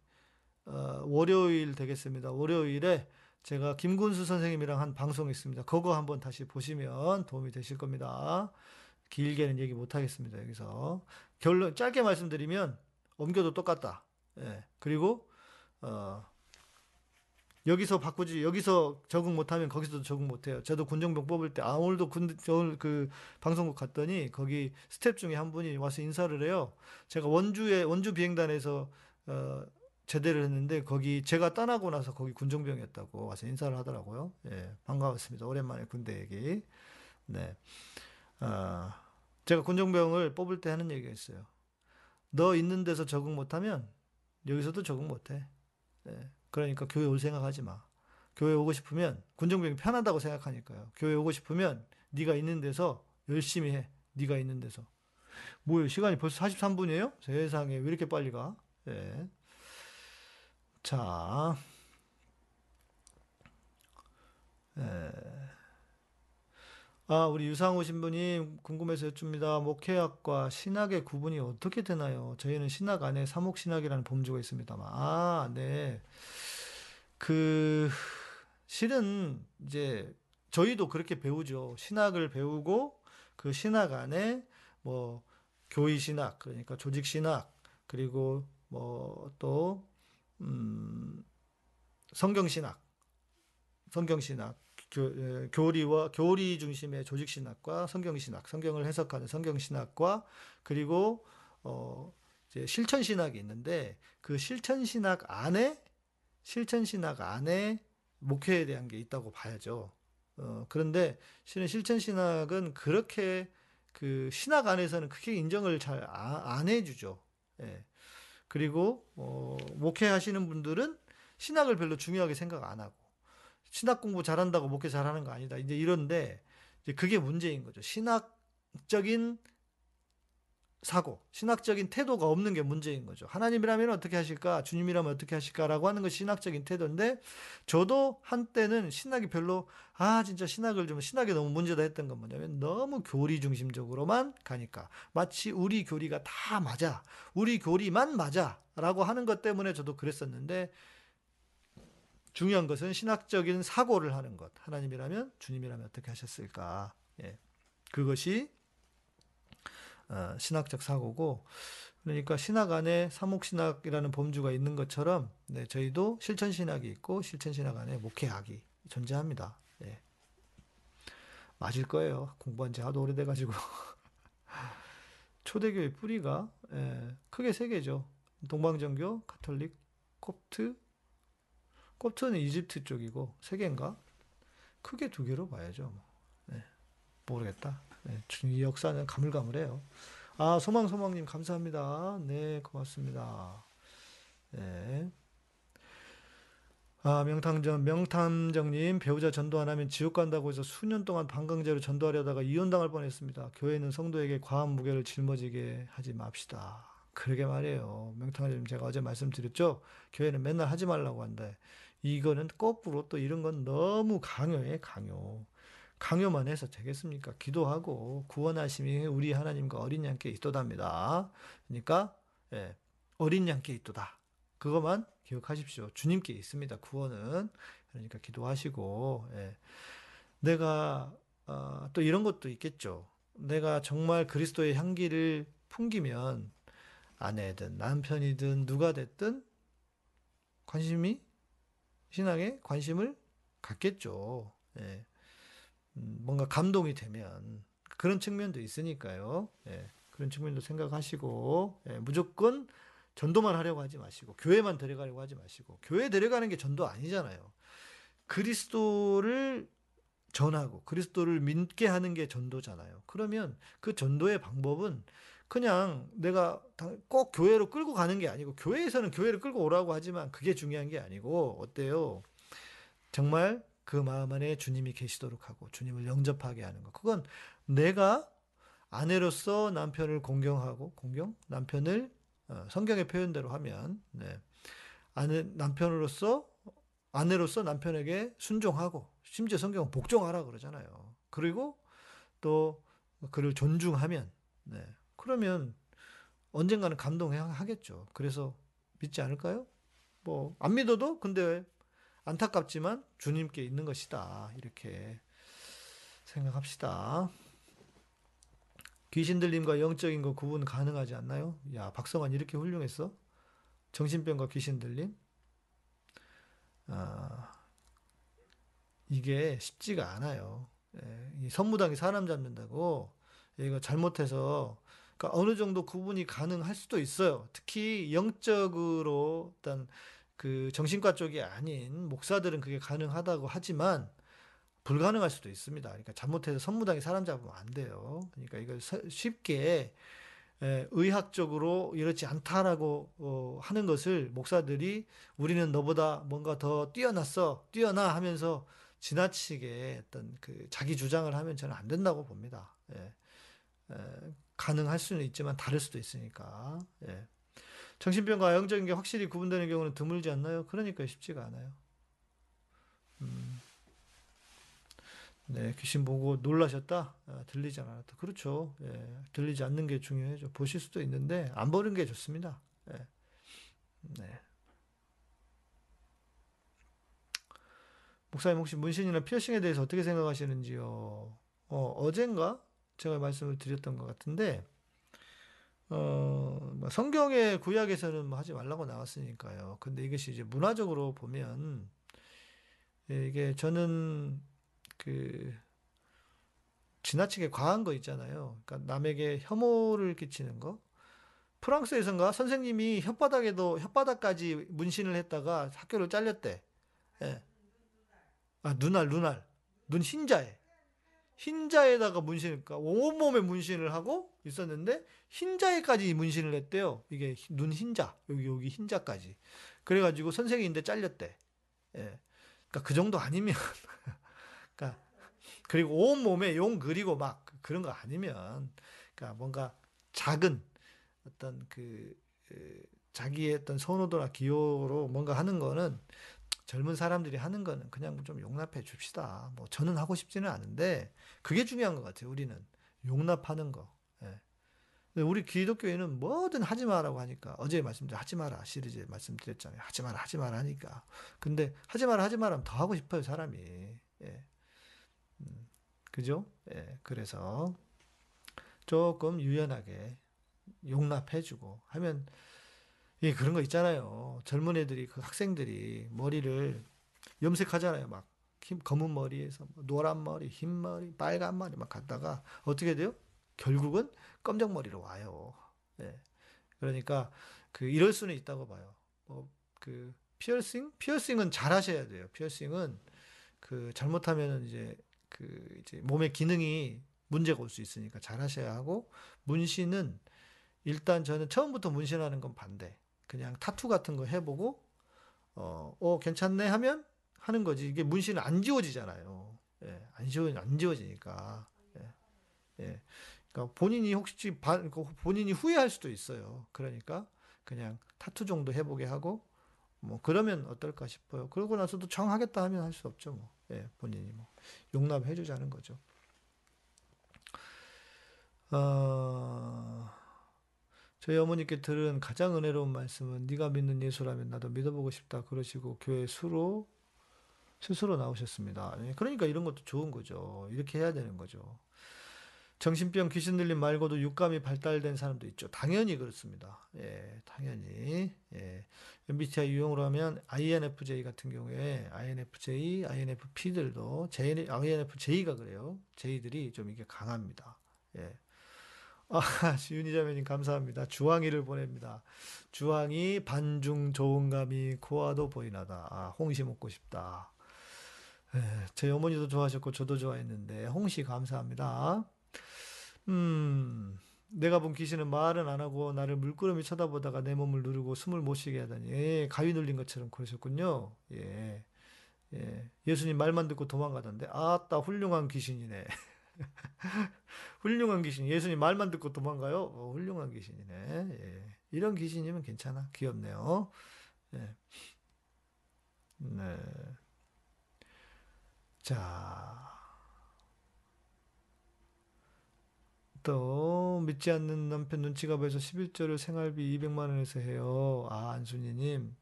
어, 월요일 되겠습니다. 월요일에 제가 김군수 선생님이랑 한 방송 있습니다. 그거 한번 다시 보시면 도움이 되실 겁니다. 길게는 얘기 못 하겠습니다. 여기서 결론 짧게 말씀드리면 옮겨도 똑같다. 예. 그리고 어 여기서 바꾸지 여기서 적응 못하면 거기서도 적응 못해요. 저도 군종병 뽑을 때 아 오늘도 군 오늘 그 방송국 갔더니 거기 스텝 중에 한 분이 와서 인사를 해요. 제가 원주에 원주 비행단에서 어 제대를 했는데 거기 제가 떠나고 나서 거기 군종병이었다고 와서 인사를 하더라고요. 예, 반가웠습니다. 오랜만에 군대 얘기. 네. 어, 제가 군종병을 뽑을 때 하는 얘기가 있어요. 너 있는 데서 적응 못하면 여기서도 적응 못해. 예, 그러니까 교회 올 생각하지 마. 교회 오고 싶으면 군정병이 편하다고 생각하니까요. 교회 오고 싶으면 네가 있는 데서 열심히 해. 네가 있는 데서. 뭐예요? 시간이 벌써 43분이에요? 세상에 왜 이렇게 빨리 가? 예. 자, 예. 아, 우리 유상호 신부님 궁금해서 여쭙니다. 목회학과 신학의 구분이 어떻게 되나요? 저희는 신학 안에 사목신학이라는 범주가 있습니다만. 아, 네. 그, 실은 이제 저희도 그렇게 배우죠. 신학을 배우고 그 신학 안에 뭐 교의 신학, 그러니까 조직 신학, 그리고 뭐또 음, 성경 신학, 성경 신학, 교, 교리와 교리 중심의 조직 신학과 성경 신학, 성경을 해석하는 성경 신학과 그리고 어, 이제 실천 신학이 있는데 그 실천 신학 안에 실천 신학 안에 목회에 대한 게 있다고 봐야죠. 어, 그런데 실은 실천 신학은 그렇게 그 신학 안에서는 크게 인정을 잘 안 해주죠. 예. 그리고 어, 목회하시는 분들은 신학을 별로 중요하게 생각 안 하고 신학 공부 잘한다고 목회 잘하는 거 아니다. 이제 이런데 이제 그게 문제인 거죠. 신학적인 사고, 신학적인 태도가 없는 게 문제인 거죠. 하나님이라면 어떻게 하실까? 주님이라면 어떻게 하실까라고 하는 것이 신학적인 태도인데, 저도 한때는 신학이 별로, 아, 진짜 신학을 좀, 신학이 너무 문제다 했던 건 뭐냐면, 너무 교리 중심적으로만 가니까. 마치 우리 교리가 다 맞아. 우리 교리만 맞아. 라고 하는 것 때문에 저도 그랬었는데, 중요한 것은 신학적인 사고를 하는 것. 하나님이라면, 주님이라면 어떻게 하셨을까? 예. 그것이 어, 신학적 사고고 그러니까 신학 안에 사목신학이라는 범주가 있는 것처럼 네, 저희도 실천신학이 있고 실천신학 안에 목회학이 존재합니다. 네. 맞을 거예요. 공부한 지 하도 오래돼가지고 [laughs] 초대교회 뿌리가 예, 크게 세 개죠. 동방정교, 카톨릭, 콥트, 콥트는 이집트 쪽이고 세 개인가? 크게 두 개로 봐야죠. 뭐. 네, 모르겠다. 네, 이 역사는 가물가물해요. 아, 소망소망님 감사합니다. 네, 고맙습니다. 네. 아, 명탐정, 명탐정님, 배우자 전도 안 하면 지옥 간다고 해서 수년 동안 방광제로 전도하려다가 이혼당할 뻔했습니다. 교회는 성도에게 과한 무게를 짊어지게 하지 맙시다. 그러게 말이에요. 명탐정님, 제가 어제 말씀드렸죠? 교회는 맨날 하지 말라고 한데, 이거는 거꾸로 또 이런 건 너무 강요해, 강요. 강요만 해서 되겠습니까? 기도하고 구원하심이 우리 하나님과 어린 양께 있도답니다. 그러니까 예, 어린 양께 있도다. 그것만 기억하십시오. 주님께 있습니다. 구원은 그러니까 기도하시고 예. 내가 어, 또 이런 것도 있겠죠. 내가 정말 그리스도의 향기를 풍기면 아내든 남편이든 누가 됐든 관심이 신앙에 관심을 갖겠죠. 예. 음, 뭔가 감동이 되면 그런 측면도 있으니까요. 예, 그런 측면도 생각하시고 예, 무조건 전도만 하려고 하지 마시고 교회만 데려가려고 하지 마시고 교회 데려가는 게 전도 아니잖아요. 그리스도를 전하고 그리스도를 믿게 하는 게 전도잖아요. 그러면 그 전도의 방법은 그냥 내가 꼭 교회로 끌고 가는 게 아니고 교회에서는 교회를 끌고 오라고 하지만 그게 중요한 게 아니고 어때요? 정말 그 마음 안에 주님이 계시도록 하고 주님을 영접하게 하는 것. 그건 내가 아내로서 남편을 공경하고 공경 남편을 어, 성경의 표현대로 하면 네. 아내 남편으로서 아내로서 남편에게 순종하고 심지어 성경은 복종하라 그러잖아요. 그리고 또 그를 존중하면 네. 그러면 언젠가는 감동하겠죠. 그래서 믿지 않을까요? 뭐 안 믿어도 근데 안타깝지만 주님께 있는 것이다. 이렇게 생각합시다. 귀신 들림과 영적인 거 구분 가능하지 않나요? 야, 박성환 이렇게 훌륭했어? 정신병과 귀신 들림? 아, 이게 쉽지가 않아요. 예, 이 선무당이 사람 잡는다고 이거 잘못해서 그러니까 어느 정도 구분이 가능할 수도 있어요. 특히 영적으로 일단 그 정신과 쪽이 아닌 목사들은 그게 가능하다고 하지만 불가능할 수도 있습니다. 그러니까 잘못해서 선무당이 사람 잡으면 안 돼요. 그러니까 이걸 쉽게 의학적으로 이렇지 않다라고 어, 하는 것을 목사들이 우리는 너보다 뭔가 더 뛰어났어, 뛰어나 하면서 지나치게 어떤 그 자기 주장을 하면 저는 안 된다고 봅니다. 예. 가능할 수는 있지만 다를 수도 있으니까. 예. 정신병과 영적인 게 확실히 구분되는 경우는 드물지 않나요? 그러니까 쉽지가 않아요. 음. 네, 귀신 보고 놀라셨다? 아, 들리지 않았다. 그렇죠. 예, 들리지 않는 게 중요해죠. 보실 수도 있는데, 안 보는 게 좋습니다. 예. 네. 목사님 혹시 문신이나 피어싱에 대해서 어떻게 생각하시는지요? 어, 어젠가 제가 말씀을 드렸던 것 같은데, 어, 뭐 성경의 구약에서는 뭐 하지 말라고 나왔으니까요. 근데 이것이 이제 문화적으로 보면, 예, 이게 저는 그, 지나치게 과한 거 있잖아요. 그러니까 남에게 혐오를 끼치는 거. 프랑스에선가 선생님이 혓바닥에도, 혓바닥까지 문신을 했다가 학교를 잘렸대. 예. 아, 눈알, 눈알. 눈 흰자에. 흰자에다가 문신을, 그러니까 온몸에 문신을 하고 있었는데, 흰자에까지 문신을 했대요. 이게 눈 흰자. 여기, 여기 흰자까지. 그래가지고 선생님인데 잘렸대. 예. 그러니까 그 정도 아니면, [laughs] 그러니까, 그리고 온 몸에 용 그리고 막 그런 거 아니면, 그러니까 뭔가 작은, 어떤 그 에, 자기의 어떤 선호도나 기호로 뭔가 하는 거는 젊은 사람들이 하는 거는 그냥 좀 용납해 줍시다. 뭐 저는 하고 싶지는 않은데 그게 중요한 것 같아요. 우리는 용납하는 거. 예. 우리 기독교인은 뭐든 하지 마라고 하니까 어제 말씀드린 하지 마라 시리즈에 말씀드렸잖아요. 하지 마라 하지 마라 하니까. 근데 하지 마라 하지 마라 하면 더 하고 싶어요 사람이. 예. 음, 그죠? 예. 그래서 조금 유연하게 용납해주고 하면 예, 그런 거 있잖아요. 젊은 애들이 그 학생들이 머리를 염색하잖아요. 막 흰, 검은 머리에서 뭐 노란 머리, 흰 머리, 빨간 머리 막 갖다가 어떻게 돼요? 결국은 검정 머리로 와요. 예. 그러니까 그 이럴 수는 있다고 봐요. 뭐 그 피어싱? 피어싱은 잘 하셔야 돼요. 피어싱은 그 잘못하면은 이제 그 이제 몸의 기능이 문제가 올 수 있으니까 잘 하셔야 하고 문신은 일단 저는 처음부터 문신하는 건 반대. 그냥 타투 같은 거 해보고 어, 어 괜찮네 하면 하는 거지. 이게 문신은 안 지워지잖아요. 예, 안 지워 안 지워지니까. 예, 예. 그러니까 본인이 혹시 바, 그 본인이 후회할 수도 있어요. 그러니까 그냥 타투 정도 해보게 하고 뭐 그러면 어떨까 싶어요. 그러고 나서도 정하겠다 하면 할 수 없죠. 뭐 예, 본인이 뭐 용납해 주자는 거죠. 어... 저희 어머니께 들은 가장 은혜로운 말씀은 네가 믿는 예수라면 나도 믿어보고 싶다 그러시고 교회 수로 스스로 나오셨습니다. 예, 그러니까 이런 것도 좋은 거죠. 이렇게 해야 되는 거죠. 정신병 귀신 들림 말고도 육감이 발달된 사람도 있죠. 당연히 그렇습니다. 예, 당연히. 예. MBTI 유형으로 하면 INFJ 같은 경우에 INFJ, INFP들도 INFJ가 그래요. J들이 좀 이게 강합니다. 예. 아, [laughs] 시윤이 자매님 감사합니다. 주황이를 보냅니다. 주황이 반중 좋은 감이 코와도 보이나다. 아, 홍시 먹고 싶다. 에, 예, 제 어머니도 좋아하셨고 저도 좋아했는데 홍시 감사합니다. 음, 내가 본 귀신은 말은 안 하고 나를 물끄러미 쳐다보다가 내 몸을 누르고 숨을 못 쉬게 하다니 예, 가위 눌린 것처럼 그러셨군요. 예. 예. 예수님 말만 듣고 도망가던데 아따 훌륭한 귀신이네. [laughs] [laughs] 훌륭한 귀신. 예수님 말만 듣고 도망가요? 어, 훌륭한 귀신이네. 예. 이런 귀신이면 괜찮아. 귀엽네요. 예. 네. 자. 또 믿지 않는 남편 눈치가 보여서 11조를 생활비 200만 원에서 해요. 아, 안순이 님.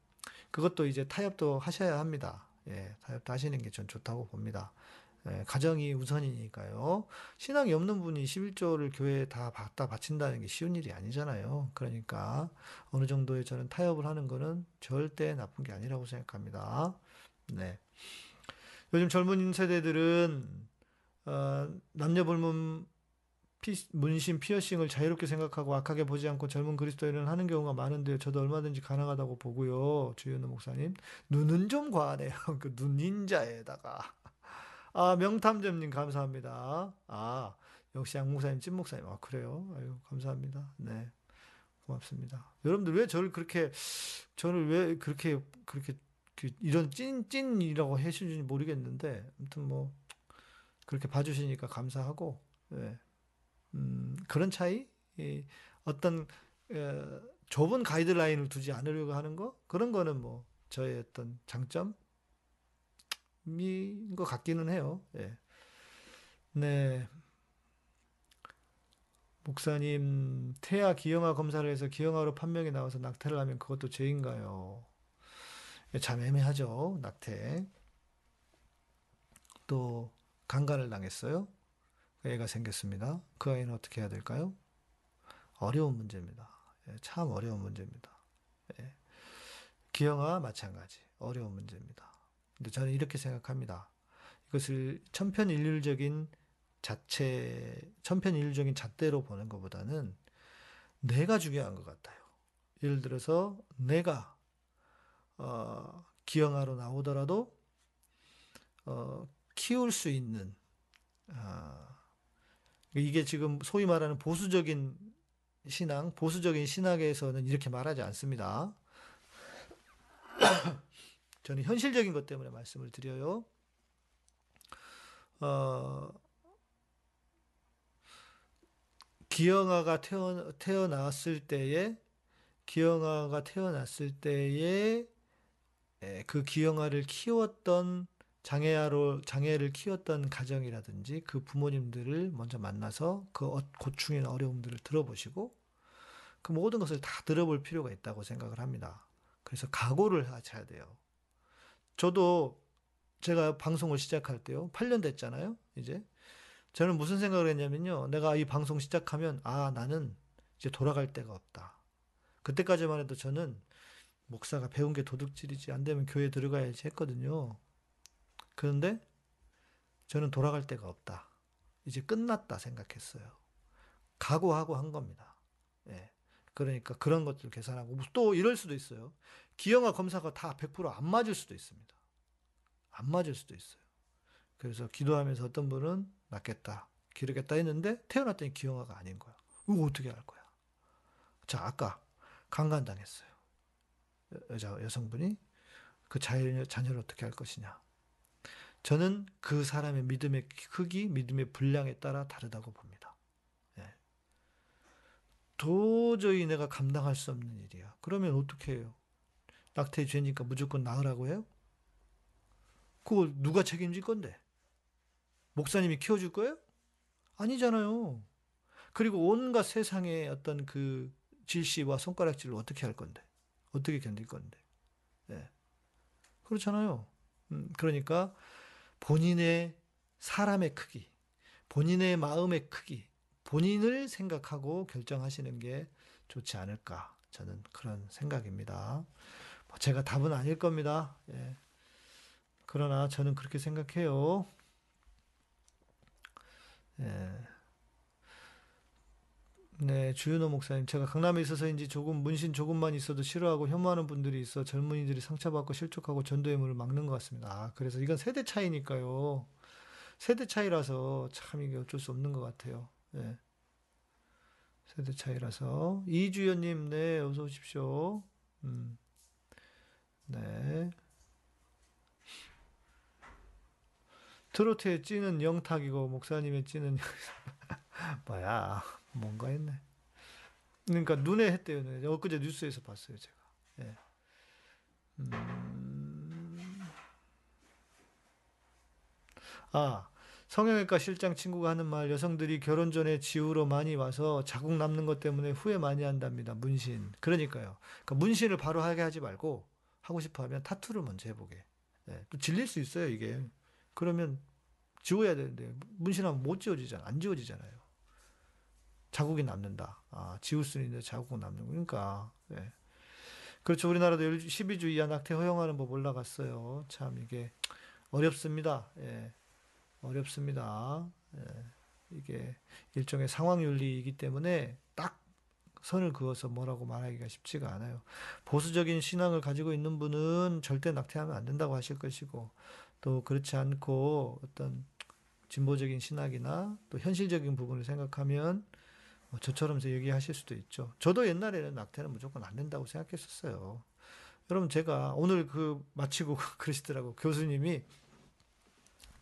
그것도 이제 타협도 하셔야 합니다. 예, 타협도 하시는 게 전 좋다고 봅니다. 예, 가정이 우선이니까요. 신앙이 없는 분이 11조를 교회에 다 받다 바친다는 게 쉬운 일이 아니잖아요. 그러니까 어느 정도의 저는 타협을 하는 거는 절대 나쁜 게 아니라고 생각합니다. 네. 요즘 젊은 세대들은 어, 남녀 불문 피, 문신 피어싱을 자유롭게 생각하고 악하게 보지 않고 젊은 그리스도인은 하는 경우가 많은데요. 저도 얼마든지 가능하다고 보고요. 주윤호 목사님 눈은 좀 과하네요. [laughs] 그 눈인자에다가 아, 명탐정님 감사합니다. 아, 역시 양 목사님, 찐 목사님. 아, 그래요? 아유, 감사합니다. 네. 고맙습니다. 여러분들 왜 저를 그렇게, 저를 왜 그렇게, 그렇게, 그 이런 찐, 찐이라고 해주는지 모르겠는데, 아무튼 뭐, 그렇게 봐주시니까 감사하고, 네. 음, 그런 차이? 이 어떤, 에, 좁은 가이드라인을 두지 않으려고 하는 거? 그런 거는 뭐, 저의 어떤 장점? 것 같기는 해요. 예. 네. 목사님, 태아 기형아 검사를 해서 기형아로 판명이 나와서 낙태를 하면 그것도 죄인가요? 예, 참 애매하죠, 낙태. 또, 강간을 당했어요. 그 애가 생겼습니다. 그 아이는 어떻게 해야 될까요? 어려운 문제입니다. 예, 참 어려운 문제입니다. 예. 기형아 마찬가지. 어려운 문제입니다. 근데 저는 이렇게 생각합니다. 이것을 천편일률적인 자체, 천편일률적인 잣대로 보는 것보다는 내가 중요한 것 같아요. 예를 들어서 내가 어, 기형아로 나오더라도 어, 키울 수 있는 어, 이게 지금 소위 말하는 보수적인 신앙, 보수적인 신학에서는 이렇게 말하지 않습니다. 저는 현실적인 것 때문에 말씀을 드려요. 어, 기영아가 태어, 태어났을 때에 기영아가 태어났을 때에 에, 그 기영아를 키웠던 장애아로 장애를 키웠던 가정이라든지 그 부모님들을 먼저 만나서 그 어- 고충이나 어려움들을 들어보시고 그 모든 것을 다 들어볼 필요가 있다고 생각을 합니다. 그래서 각오를 하셔야 돼요. 저도 제가 방송을 시작할 때요. 8년 됐잖아요. 이제 저는 무슨 생각을 했냐면요. 내가 이 방송 시작하면 아 나는 이제 돌아갈 데가 없다. 그때까지만 해도 저는 목사가 배운 게 도둑질이지 안 되면 교회 들어가야지 했거든요. 그런데 저는 돌아갈 데가 없다. 이제 끝났다 생각했어요. 각오하고 한 겁니다. 예. 그러니까 그런 것들 계산하고 또 이럴 수도 있어요. 기형아 검사가 다 100%안 맞을 수도 있습니다. 안 맞을 수도 있어요. 그래서 기도하면서 어떤 분은 낫겠다, 기르겠다 했는데 태어났더니 기형아가 아닌 거야. 이거 어떻게 할 거야? 자, 아까 강간당했어요. 여- 여자 여성분이 그 자녀, 자녀를 어떻게 할 것이냐. 저는 그 사람의 믿음의 크기, 믿음의 분량에 따라 다르다고 봅니다. 예. 도저히 내가 감당할 수 없는 일이야. 그러면 어떻게 해요? 낙태 죄니까 무조건 나으라고 해요? 그걸 누가 책임질 건데? 목사님이 키워줄 거예요? 아니잖아요. 그리고 온갖 세상의 어떤 그 질시와 손가락질을 어떻게 할 건데? 어떻게 견딜 건데? 예. 그렇잖아요. 음, 그러니까 본인의 사람의 크기, 본인의 마음의 크기, 본인을 생각하고 결정하시는 게 좋지 않을까. 저는 그런 생각입니다. 뭐 제가 답은 아닐 겁니다. 예. 그러나 저는 그렇게 생각해요. 예. 네, 주윤호 목사님, 제가 강남에 있어서인지 조금 문신 조금만 있어도 싫어하고 혐오하는 분들이 있어 젊은이들이 상처받고 실족하고 전도의 문을 막는 것 같습니다. 아, 그래서 이건 세대 차이니까요. 세대 차이라서 참 이게 어쩔 수 없는 것 같아요. 예. 세대 차이라서 이주연님, 네, 어서 오십시오. 음, 네. 트로트의 찌는 영탁이고 목사님의 찌는 [laughs] 뭐야 뭔가 했네. 그러니까 눈에 했대요. 네. 엊그제 뉴스에서 봤어요 제가. 예. 음... 아 성형외과 실장 친구가 하는 말 여성들이 결혼 전에 지우러 많이 와서 자국 남는 것 때문에 후회 많이 한답니다. 문신. 그러니까요. 그러니까 문신을 바로 하게 하지 말고 하고 싶어 하면 타투를 먼저 해보게. 예. 또 질릴 수 있어요 이게. 그러면 지워야 되는데 문신하면 못 지워지잖아. 안 지워지잖아요. 자국이 남는다. 아, 지울 수 있는데 자국은 남는 거니까. 예. 그렇죠. 우리나라도 12주 이하 낙태 허용하는 법 올라갔어요. 참 이게 어렵습니다. 예. 어렵습니다. 예. 이게 일종의 상황윤리이기 때문에 딱 선을 그어서 뭐라고 말하기가 쉽지가 않아요. 보수적인 신앙을 가지고 있는 분은 절대 낙태하면 안 된다고 하실 것이고 또 그렇지 않고 어떤 진보적인 신학이나 또 현실적인 부분을 생각하면 뭐 저처럼 얘기하실 수도 있죠. 저도 옛날에는 낙태는 무조건 안 된다고 생각했었어요. 여러분 제가 오늘 그 마치고 [laughs] 그러시더라고 교수님이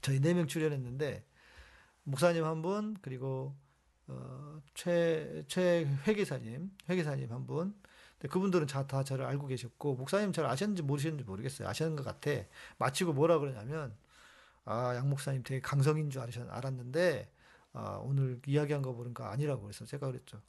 저희 네 명 출연했는데 목사님 한 분 그리고 어, 최, 최 회계사님, 회계사님 한 분. 근데 그분들은 다, 다 저를 알고 계셨고, 목사님 잘 아셨는지 모르셨는지 모르겠어요. 아시는 것 같아. 마치고 뭐라 그러냐면, 아, 양 목사님 되게 강성인 줄 알았, 알았는데, 아, 오늘 이야기한 거 보니까 아니라고 그래서 제가 그랬죠.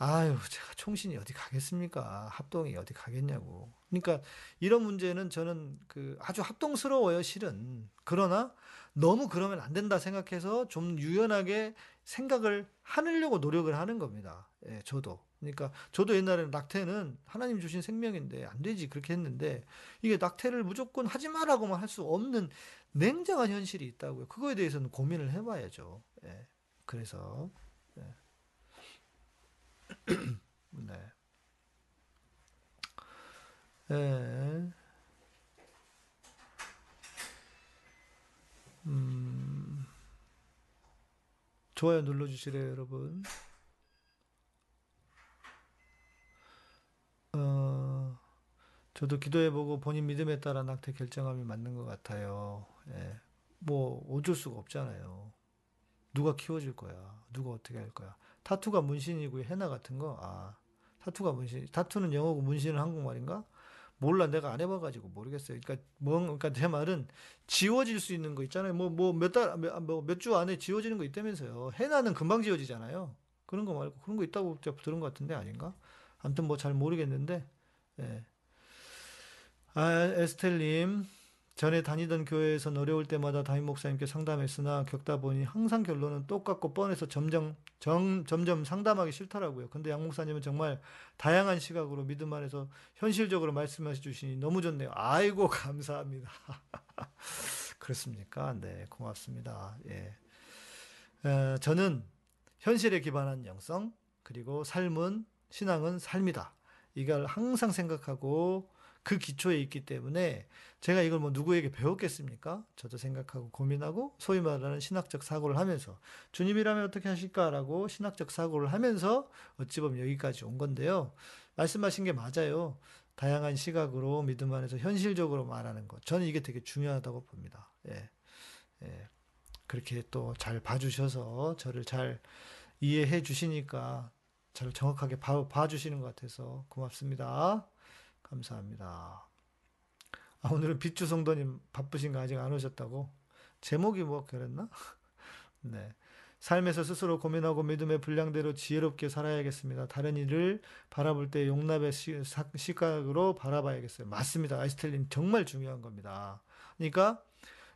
아유, 제가 총신이 어디 가겠습니까? 합동이 어디 가겠냐고. 그러니까 이런 문제는 저는 그 아주 합동스러워요, 실은. 그러나 너무 그러면 안 된다 생각해서 좀 유연하게 생각을 하려고 노력을 하는 겁니다. 예, 저도. 그러니까 저도 옛날에는 낙태는 하나님 주신 생명인데 안 되지 그렇게 했는데 이게 낙태를 무조건 하지 말라고만 할 수 없는 냉정한 현실이 있다고요. 그거에 대해서는 고민을 해봐야죠. 예, 그래서 예. [clears throat] 네. 예. 음, 좋아요 눌러주시래요, 여러분. 어, 저도 기도해보고 본인 믿음에 따라 낙태 결정함이 맞는 것 같아요. 예. 뭐, 어쩔 수가 없잖아요. 누가 키워줄 거야? 누가 어떻게 할 거야? 타투가 문신이고 해나 같은 거. 아, 타투가 문신. 타투는 영어고 문신은 한국말인가? 몰라 내가 안 해봐가지고 모르겠어요. 그러니까 뭐 그러니까 제 말은 지워질 수 있는 거 있잖아요. 뭐 뭐 몇달뭐몇주 안에 지워지는 거 있다면서요. 해나는 금방 지워지잖아요. 그런 거 말고 그런 거 있다고 제가 들은 것 같은데 아닌가? 아무튼 뭐 잘 모르겠는데. 예. 아 에스텔님 전에 다니던 교회에서 어려울 때마다 담임 목사님께 상담했으나 겪다 보니 항상 결론은 똑같고 뻔해서 점점 정, 점점 상담하기 싫더라고요. 근데 양 목사님은 정말 다양한 시각으로 믿음 안에서 현실적으로 말씀해 주시니 너무 좋네요. 아이고 [laughs] 감사합니다. [laughs] 그렇습니까? 네, 고맙습니다. 예. 에, 저는 현실에 기반한 영성 그리고 삶은 신앙은 삶이다. 이걸 항상 생각하고 그 기초에 있기 때문에 제가 이걸 뭐 누구에게 배웠겠습니까? 저도 생각하고 고민하고 소위 말하는 신학적 사고를 하면서 주님이라면 어떻게 하실까라고 신학적 사고를 하면서 어찌 보면 여기까지 온 건데요. 말씀하신 게 맞아요. 다양한 시각으로 믿음 안에서 현실적으로 말하는 것. 저는 이게 되게 중요하다고 봅니다. 예. 예. 그렇게 또 잘 봐주셔서 저를 잘 이해해 주시니까 저를 정확하게 봐, 봐주시는 것 같아서 고맙습니다. 감사합니다. 아, 오늘은 빛주 성도님 바쁘신가 아직 안 오셨다고? 제목이 뭐 그랬나? [laughs] 네. 삶에서 스스로 고민하고 믿음의 분량대로 지혜롭게 살아야겠습니다. 다른 일을 바라볼 때 용납의 시, 시각으로 바라봐야겠어요. 맞습니다. 아이스텔린 정말 중요한 겁니다. 그러니까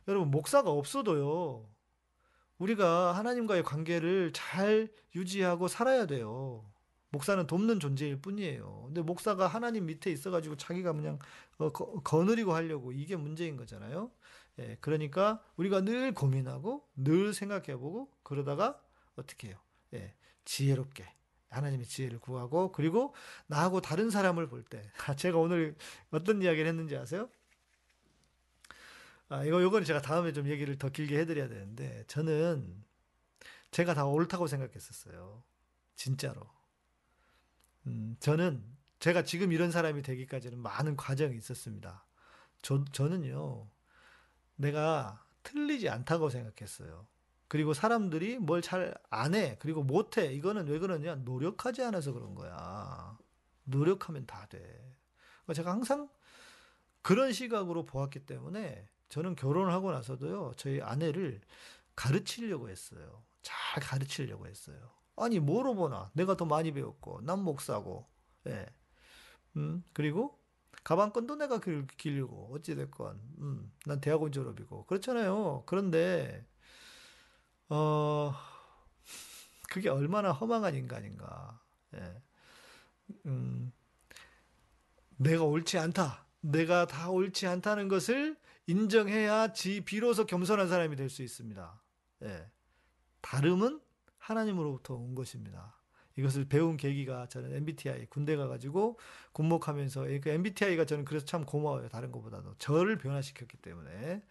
여러분 목사가 없어도요. 우리가 하나님과의 관계를 잘 유지하고 살아야 돼요. 목사는 돕는 존재일 뿐이에요. 근데 목사가 하나님 밑에 있어가지고 자기가 그냥 어, 거, 거느리고 하려고 이게 문제인 거잖아요. 예, 그러니까 우리가 늘 고민하고 늘 생각해보고 그러다가 어떻게 해요? 예, 지혜롭게 하나님의 지혜를 구하고 그리고 나하고 다른 사람을 볼 때, 제가 오늘 어떤 이야기를 했는지 아세요? 아, 이거, 요거는 제가 다음에 좀 얘기를 더 길게 해드려야 되는데, 저는 제가 다 옳다고 생각했었어요. 진짜로. 음, 저는 제가 지금 이런 사람이 되기까지는 많은 과정이 있었습니다. 저, 저는요, 내가 틀리지 않다고 생각했어요. 그리고 사람들이 뭘 잘 안 해. 그리고 못 해. 이거는 왜 그러냐? 노력하지 않아서 그런 거야. 노력하면 다 돼. 그러니까 제가 항상 그런 시각으로 보았기 때문에 저는 결혼하고 나서도요, 저희 아내를 가르치려고 했어요. 잘 가르치려고 했어요. 아니, 뭐로 보나? 내가 더 많이 배웠고, 난 목사고, 예. 음, 그리고 가방끈도 내가 길, 길고, 어찌 됐건, 음, 난 대학원 졸업이고, 그렇잖아요. 그런데, 어, 그게 얼마나 허망한 인간인가. 예. 음, 내가 옳지 않다. 내가 다 옳지 않다는 것을 인정해야 지 비로소 겸손한 사람이 될 수 있습니다. 예. 다름은 하나님으로부터 온 것입니다. 이것을 배운 계기가 저는 MBTI 군대 가가지고 군목하면서 그 MBTI가 저는 그래서 참 고마워요. 다른 것보다도 저를 변화시켰기 때문에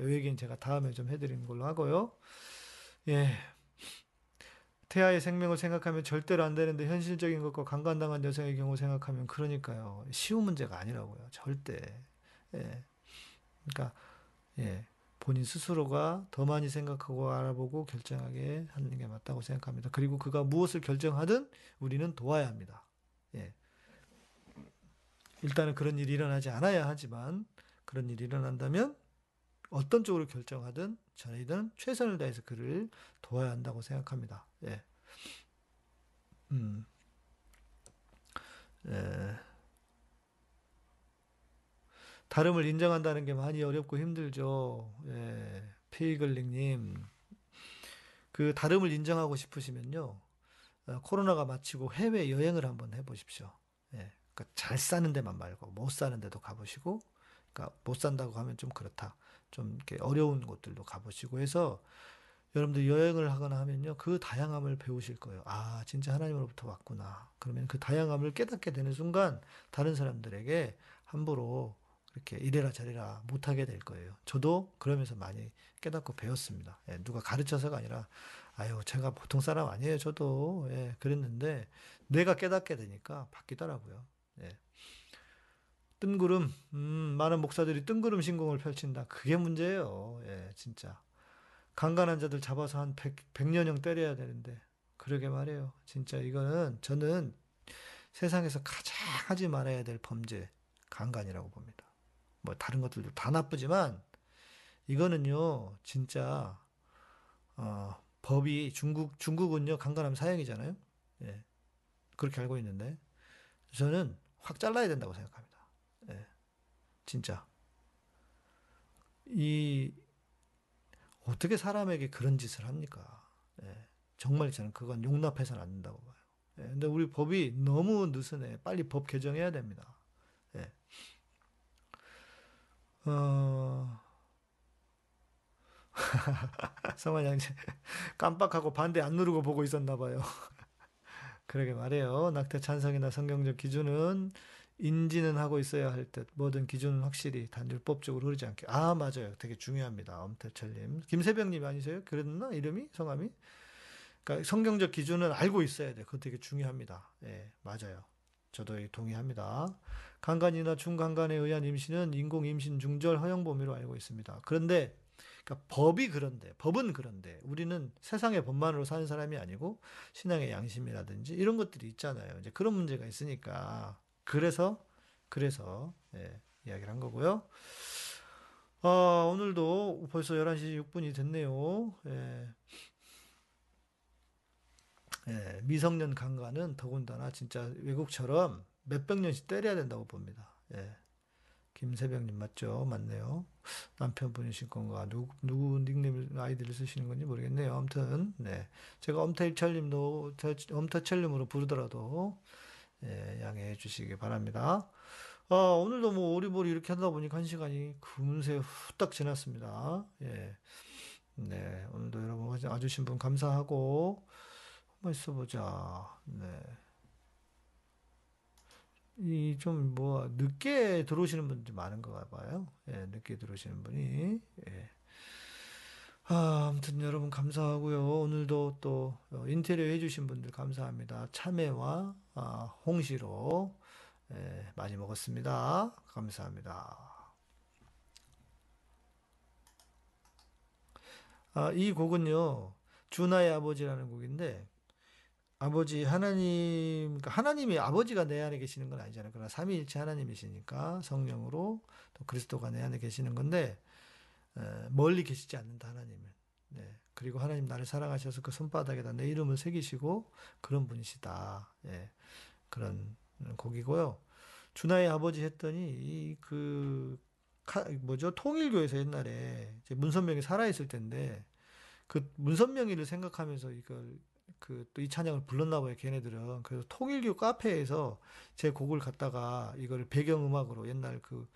이 얘기는 제가 다음에 좀 해드리는 걸로 하고요. 예. 태아의 생명을 생각하면 절대로 안 되는데 현실적인 것과 강간당한 여성의 경우 생각하면 그러니까요. 쉬운 문제가 아니라고요. 절대. 예. 그러니까 예. 본인 스스로가 더 많이 생각하고 알아보고 결정하게 하는 게 맞다고 생각합니다. 그리고 그가 무엇을 결정하든 우리는 도와야 합니다. 예. 일단은 그런 일이 일어나지 않아야 하지만 그런 일이 일어난다면 어떤 쪽으로 결정하든 저희들은 최선을 다해서 그를 도와야 한다고 생각합니다. 예. 음. 예. 다름을 인정한다는 게 많이 어렵고 힘들죠. 예. 페이글링님. 그 다름을 인정하고 싶으시면요. 어, 코로나가 마치고 해외 여행을 한번 해보십시오. 예. 그러니까 잘 사는 데만 말고 못 사는 데도 가보시고, 그러니까 못 산다고 하면 좀 그렇다. 좀 이렇게 어려운 곳들도 가보시고 해서 여러분들 여행을 하거나 하면요. 그 다양함을 배우실 거예요. 아, 진짜 하나님으로부터 왔구나. 그러면 그 다양함을 깨닫게 되는 순간 다른 사람들에게 함부로 그렇게 이래라 저래라 못하게 될 거예요. 저도 그러면서 많이 깨닫고 배웠습니다. 예, 누가 가르쳐서가 아니라, 아유, 제가 보통 사람 아니에요. 저도. 예, 그랬는데, 내가 깨닫게 되니까 바뀌더라고요. 예. 뜬구름, 음, 많은 목사들이 뜬구름 신공을 펼친다. 그게 문제예요. 예, 진짜. 강간한 자들 잡아서 한 100, 100년형 때려야 되는데, 그러게 말해요. 진짜 이거는 저는 세상에서 가장 하지 말아야 될 범죄, 강간이라고 봅니다. 뭐 다른 것들도 다 나쁘지만 이거는요, 진짜 어, 법이 중국 중국은요 강간하면 사형이잖아요. 예, 그렇게 알고 있는데 저는 확 잘라야 된다고 생각합니다. 예, 진짜 이 어떻게 사람에게 그런 짓을 합니까? 예, 정말 저는 그건 용납해서는 안 된다고 봐요. 예, 근데 우리 법이 너무 느슨해. 빨리 법 개정해야 됩니다. 예. 어, [laughs] 성환 양재 깜빡하고 반대 안 누르고 보고 있었나 봐요. [laughs] 그러게 말해요. 낙태 찬성이나 성경적 기준은 인지는 하고 있어야 할 듯. 모든 기준은 확실히 단율법적으로 흐르지 않게. 아, 맞아요. 되게 중요합니다. 엄태철님. 김세병님 아니세요? 그랬나? 이름이? 성함이? 그러니까 성경적 기준은 알고 있어야 돼. 그거 되게 중요합니다. 예, 맞아요. 저도 동의합니다. 강간이나 중강간에 의한 임신은 인공 임신 중절 허용 범위로 알고 있습니다. 그런데 그러니까 법이 그런데 법은 그런데 우리는 세상의 법만으로 사는 사람이 아니고 신앙의 양심이라든지 이런 것들이 있잖아요. 이제 그런 문제가 있으니까 그래서 그래서 예, 이야기를 한 거고요. 어, 오늘도 벌써 11시 6분이 됐네요. 예. 예, 미성년 강간은 더군다나 진짜 외국처럼 몇백 년씩 때려야 된다고 봅니다. 예. 김세병님 맞죠? 맞네요. 남편분이신 건가? 누구, 누구 닉네임 아이디를 쓰시는 건지 모르겠네요. 아무튼, 네. 제가 엄태일철님도, 엄태철님으로 부르더라도, 예, 양해해 주시기 바랍니다. 아, 오늘도 뭐 오리보리 이렇게 하다 보니까 한 시간이 금세 후딱 지났습니다. 예. 네. 오늘도 여러분 와주신 분 감사하고, 한번 있어보자. 네. 이 좀 뭐 늦게 들어오시는 분들이 많은 것 봐요. 예, 늦게 들어오시는 분이. 예. 아, 아무튼 여러분 감사하고요. 오늘도 또 인테리어 해주신 분들 감사합니다. 참외와 아, 홍시로 예, 많이 먹었습니다. 감사합니다. 아, 이 곡은요, 주나의 아버지라는 곡인데, 아버지 하나님 그러니까 하나님이 아버지가 내 안에 계시는 건 아니잖아요. 그러나 삼위일체 하나님이시니까 성령으로 또 그리스도가 내 안에 계시는 건데 에, 멀리 계시지 않는다 하나님은. 네. 그리고 하나님 나를 사랑하셔서 그 손바닥에다 내 이름을 새기시고 그런 분이시다. 예. 그런 곡이고요. 주나의 아버지 했더니 이 그 뭐죠 통일교에서 옛날에 문선명이 살아 있을 텐데 그 문선명이를 생각하면서 이걸 그 또 이 찬양을 불렀나 봐요, 걔네들은. 그래서 통일교 카페에서 제 곡을 갖다가 이걸 배경음악으로 옛날 그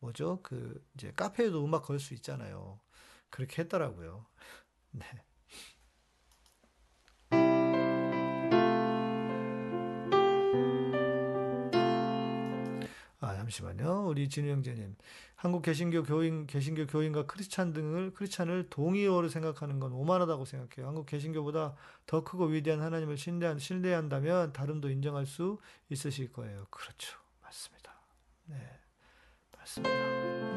뭐죠? 그 이제 카페에도 음악 걸 수 있잖아요. 그렇게 했더라고요. 네. 잠시만요. 우리 진우 형제님. 한국 개신교 교인, 개신교 교인과 크리스찬 등을, 크리스찬을 동의어로 생각하는 건 오만하다고 생각해요. 한국 개신교보다 더 크고 위대한 하나님을 신뢰한, 신뢰한다면 다름도 인정할 수 있으실 거예요. 그렇죠. 맞습니다. 네. 맞습니다.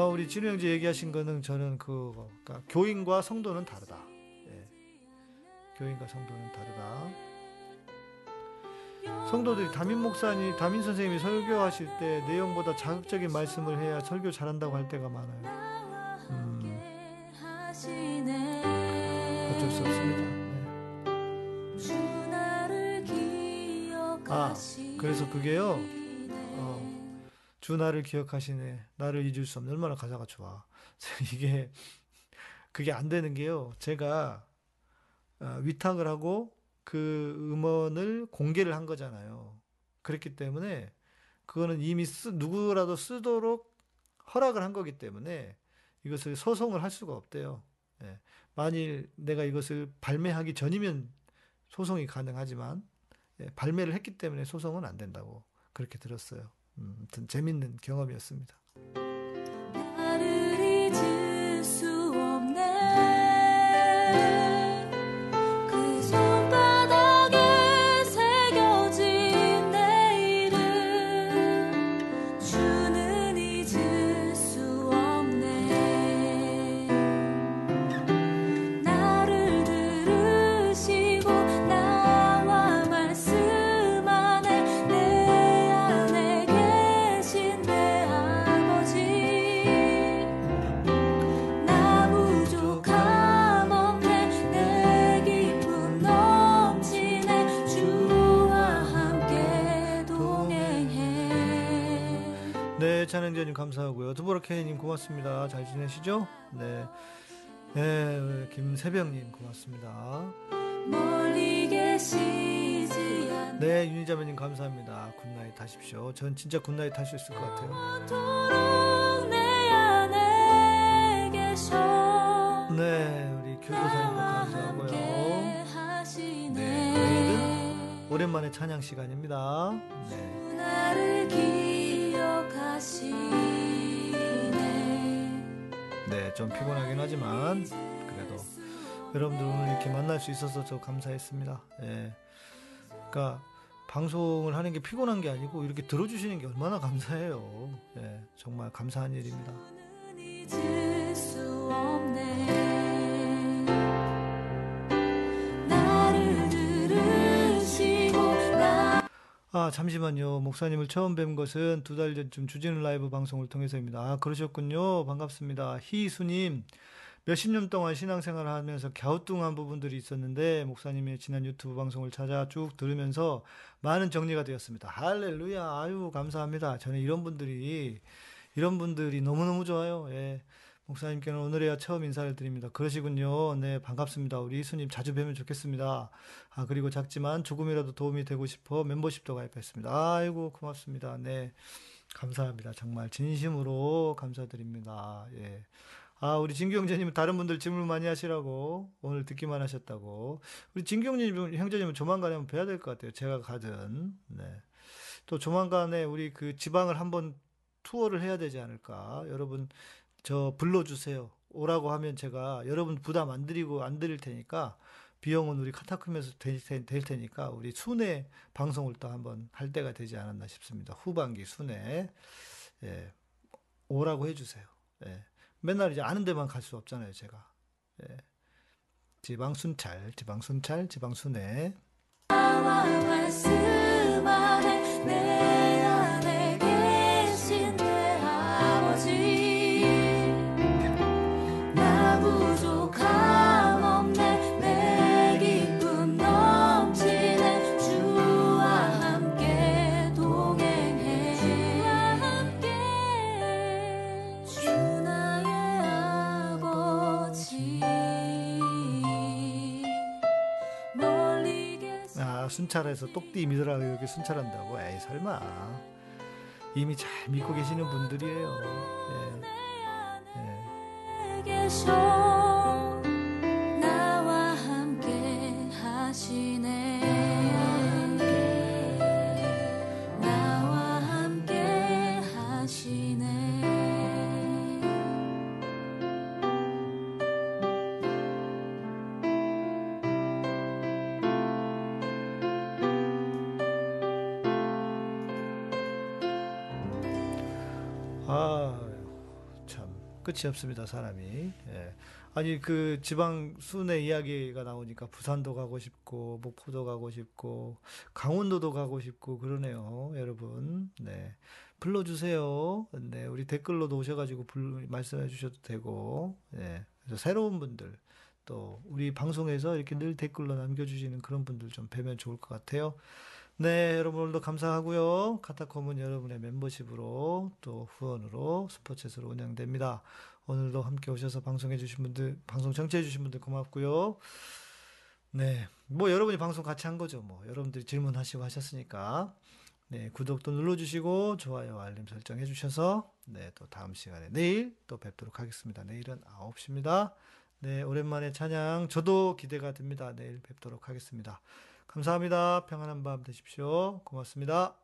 어, 우리 진우 형제 얘기하신 거는 저는 그 그러니까 교인과 성도는 다르다. 예. 교인과 성도는 다르다. 성도들이 담임 목사님, 담임 선생님이 설교하실 때 내용보다 자극적인 말씀을 해야 설교 잘한다고 할 때가 많아요. 음. 어쩔 수 없습니다. 네. 아, 그래서 그게요. 주 나를 기억하시네. 나를 잊을 수 없는 얼마나 가사가 좋아. [laughs] 이게 그게 안 되는 게요. 제가 어, 위탁을 하고 그 음원을 공개를 한 거잖아요. 그렇기 때문에 그거는 이미 쓰, 누구라도 쓰도록 허락을 한 거기 때문에 이것을 소송을 할 수가 없대요. 예. 만일 내가 이것을 발매하기 전이면 소송이 가능하지만 예, 발매를 했기 때문에 소송은 안 된다고 그렇게 들었어요. 음, 재밌는 경험이었습니다. 김경재님 감사하고요. 두보라케이님 고맙습니다. 잘 지내시죠? 네. 네, 김세병님 고맙습니다. 네, 윤희자매님 감사합니다. good night 하십시오. 전 진짜 good night 할 수 있을 것 같아요. 네, 우리 전도사님도 감사하고요. 네, 오랜만에 찬양 시간입니다. 네. 네, 좀 피곤하긴 하지만 그래도 여러분들 오늘 이렇게 만날 수 있어서 저 감사했습니다. 예. 그러니까 방송을 하는 게 피곤한 게 아니고 이렇게 들어주시는 게 얼마나 감사해요. 예, 정말 감사한 일입니다. 아, 잠시만요. 목사님을 처음 뵌 것은 두 달 전쯤 주진우 라이브 방송을 통해서입니다. 아, 그러셨군요. 반갑습니다. 희수님, 몇십 년 동안 신앙생활을 하면서 갸우뚱한 부분들이 있었는데, 목사님의 지난 유튜브 방송을 찾아 쭉 들으면서 많은 정리가 되었습니다. 할렐루야. 아유, 감사합니다. 저는 이런 분들이, 이런 분들이 너무너무 좋아요. 예. 목사님께는 오늘에야 처음 인사를 드립니다. 그러시군요. 네, 반갑습니다. 우리 희수님 자주 뵈면 좋겠습니다. 아, 그리고 작지만 조금이라도 도움이 되고 싶어 멤버십도 가입했습니다. 아이고, 고맙습니다. 네. 감사합니다. 정말 진심으로 감사드립니다. 예. 아, 우리 진경재님은 다른 분들 질문 많이 하시라고 오늘 듣기만 하셨다고. 우리 진경재님, 형제님은 조만간에 한번 뵈야 될 것 같아요. 제가 가든. 네. 또 조만간에 우리 그 지방을 한번 투어를 해야 되지 않을까. 여러분, 저 불러주세요. 오라고 하면 제가 여러분 부담 안 드리고 안 드릴 테니까 비용은 우리 카타콤에서 될, 테- 될 테니까 우리 순회 방송을 또 한번 할 때가 되지 않았나 싶습니다. 후반기 순회 예, 오라고 해주세요. 예, 맨날 이제 아는 데만 갈 수 없잖아요, 제가. 예, 지방 순찰, 지방 순찰, 지방 순회. 순찰해서 똑띠 믿으라고 이렇게 순찰한다고? 에이, 설마. 이미 잘 믿고 계시는 분들이에요. 예, 예. 끝이 없습니다, 사람이. 예. 아니 그 지방 순회 이야기가 나오니까 부산도 가고 싶고 목포도 가고 싶고 강원도도 가고 싶고 그러네요, 여러분. 네. 불러주세요. 네, 우리 댓글로도 오셔가지고 불, 말씀해 주셔도 되고, 예. 그래서 새로운 분들, 또 우리 방송에서 이렇게 늘 댓글로 남겨주시는 그런 분들 좀 뵈면 좋을 것 같아요. 네, 여러분 오늘도 감사하고요. 카타콤은 여러분의 멤버십으로 또 후원으로 스포츠에서 운영됩니다. 오늘도 함께 오셔서 방송해 주신 분들, 방송 청취해 주신 분들 고맙고요. 네, 뭐 여러분이 방송 같이 한 거죠. 뭐 여러분들이 질문하시고 하셨으니까 네, 구독도 눌러주시고 좋아요, 알림 설정해 주셔서 네, 또 다음 시간에 내일 또 뵙도록 하겠습니다. 내일은 9시입니다. 네, 오랜만에 찬양 저도 기대가 됩니다. 내일 뵙도록 하겠습니다. 감사합니다. 평안한 밤 되십시오. 고맙습니다.